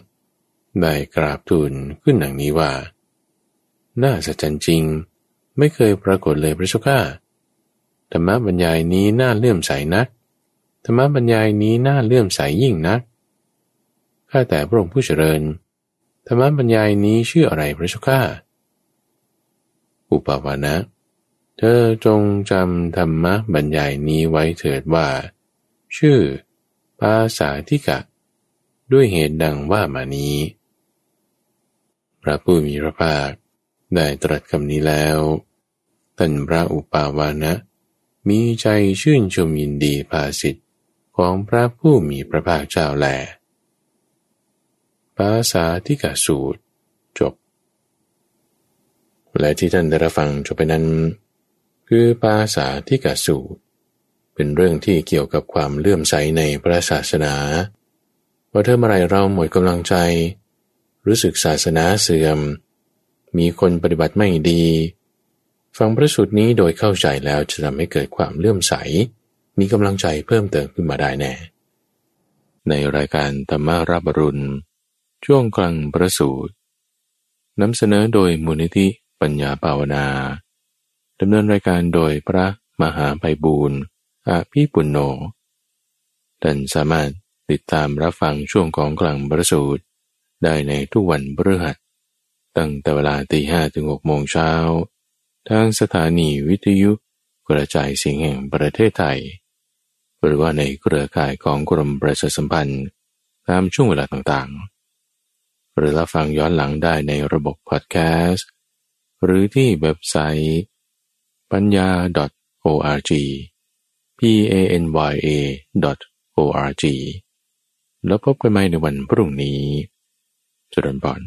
ได้กราบทูลขึ้นหนังนี้ว่า น่าสัจจริง ไม่เคยปรากฏเลยพระชุก้าธรรมบรรยายนี้น่าเลื่อมใสนักธรรมบรรยายนี้น่าเลื่อมใสยิ่งนักข้าแต่พระองค์ผู้เจริญธรรมบรรยายนี้ชื่ออะไรพระชุก้าอุปาวานะ เธอจงจำธรรมบรรยายนี้ไว้เถิดว่า ชื่อ ภาษาทิกะ ด้วยเหตุดังว่ามานี้ พระผู้มีพระภาค ได้ตรัสคำนี้แล้วท่านพระอุปาวานะ มีใจชื่นชมยินดีภาสิทธิ์ของพระผู้มีพระภาคเจ้าแลภาษาที่กสูตร จบ และที่ท่านได้รับฟังจบไปนั้น คือภาษาที่กสูตร เป็นเรื่องที่เกี่ยวกับความเลื่อมใสในพระศาสนา ว่าเธอเมื่อไรเราหมดกำลังใจ รู้สึกศาสนาเสื่อม มีคนปฏิบัติไม่ดี ฟังพระสูตรนี้โดยเข้าใจแล้วจะทำให้เกิดความเลื่อมใส มีกำลังใจเพิ่มเติมขึ้นมาได้แน่ ในรายการธรรมารับรุณ ช่วงกลางประสูตรนำเสนอโดยมูลนิธิปัญญาภาวนาดำเนินรายการโดยพระมหาไพบูรณ์อาภีปุณโญท่านสามารถติดตามรับฟังช่วงของกลางประสูตรได้ในทุกวันพฤหัส ตั้งแต่เวลาตีห้ถึงหกโมงเช้า ทางสถานีวิทยุกระจายเสียงแห่งประเทศไทย หรือว่าในเครือข่ายของกรมประชาสัมพันธ์ ตามช่วงเวลาต่างๆ หรือรับฟังย้อนหลังได้ในระบบพอดแคสต์ หรือที่เว็บไซต์ปัญญา .org p a n y a .org แล้วพบกันใหม่ในวันพรุ่งนี้จุดนบอน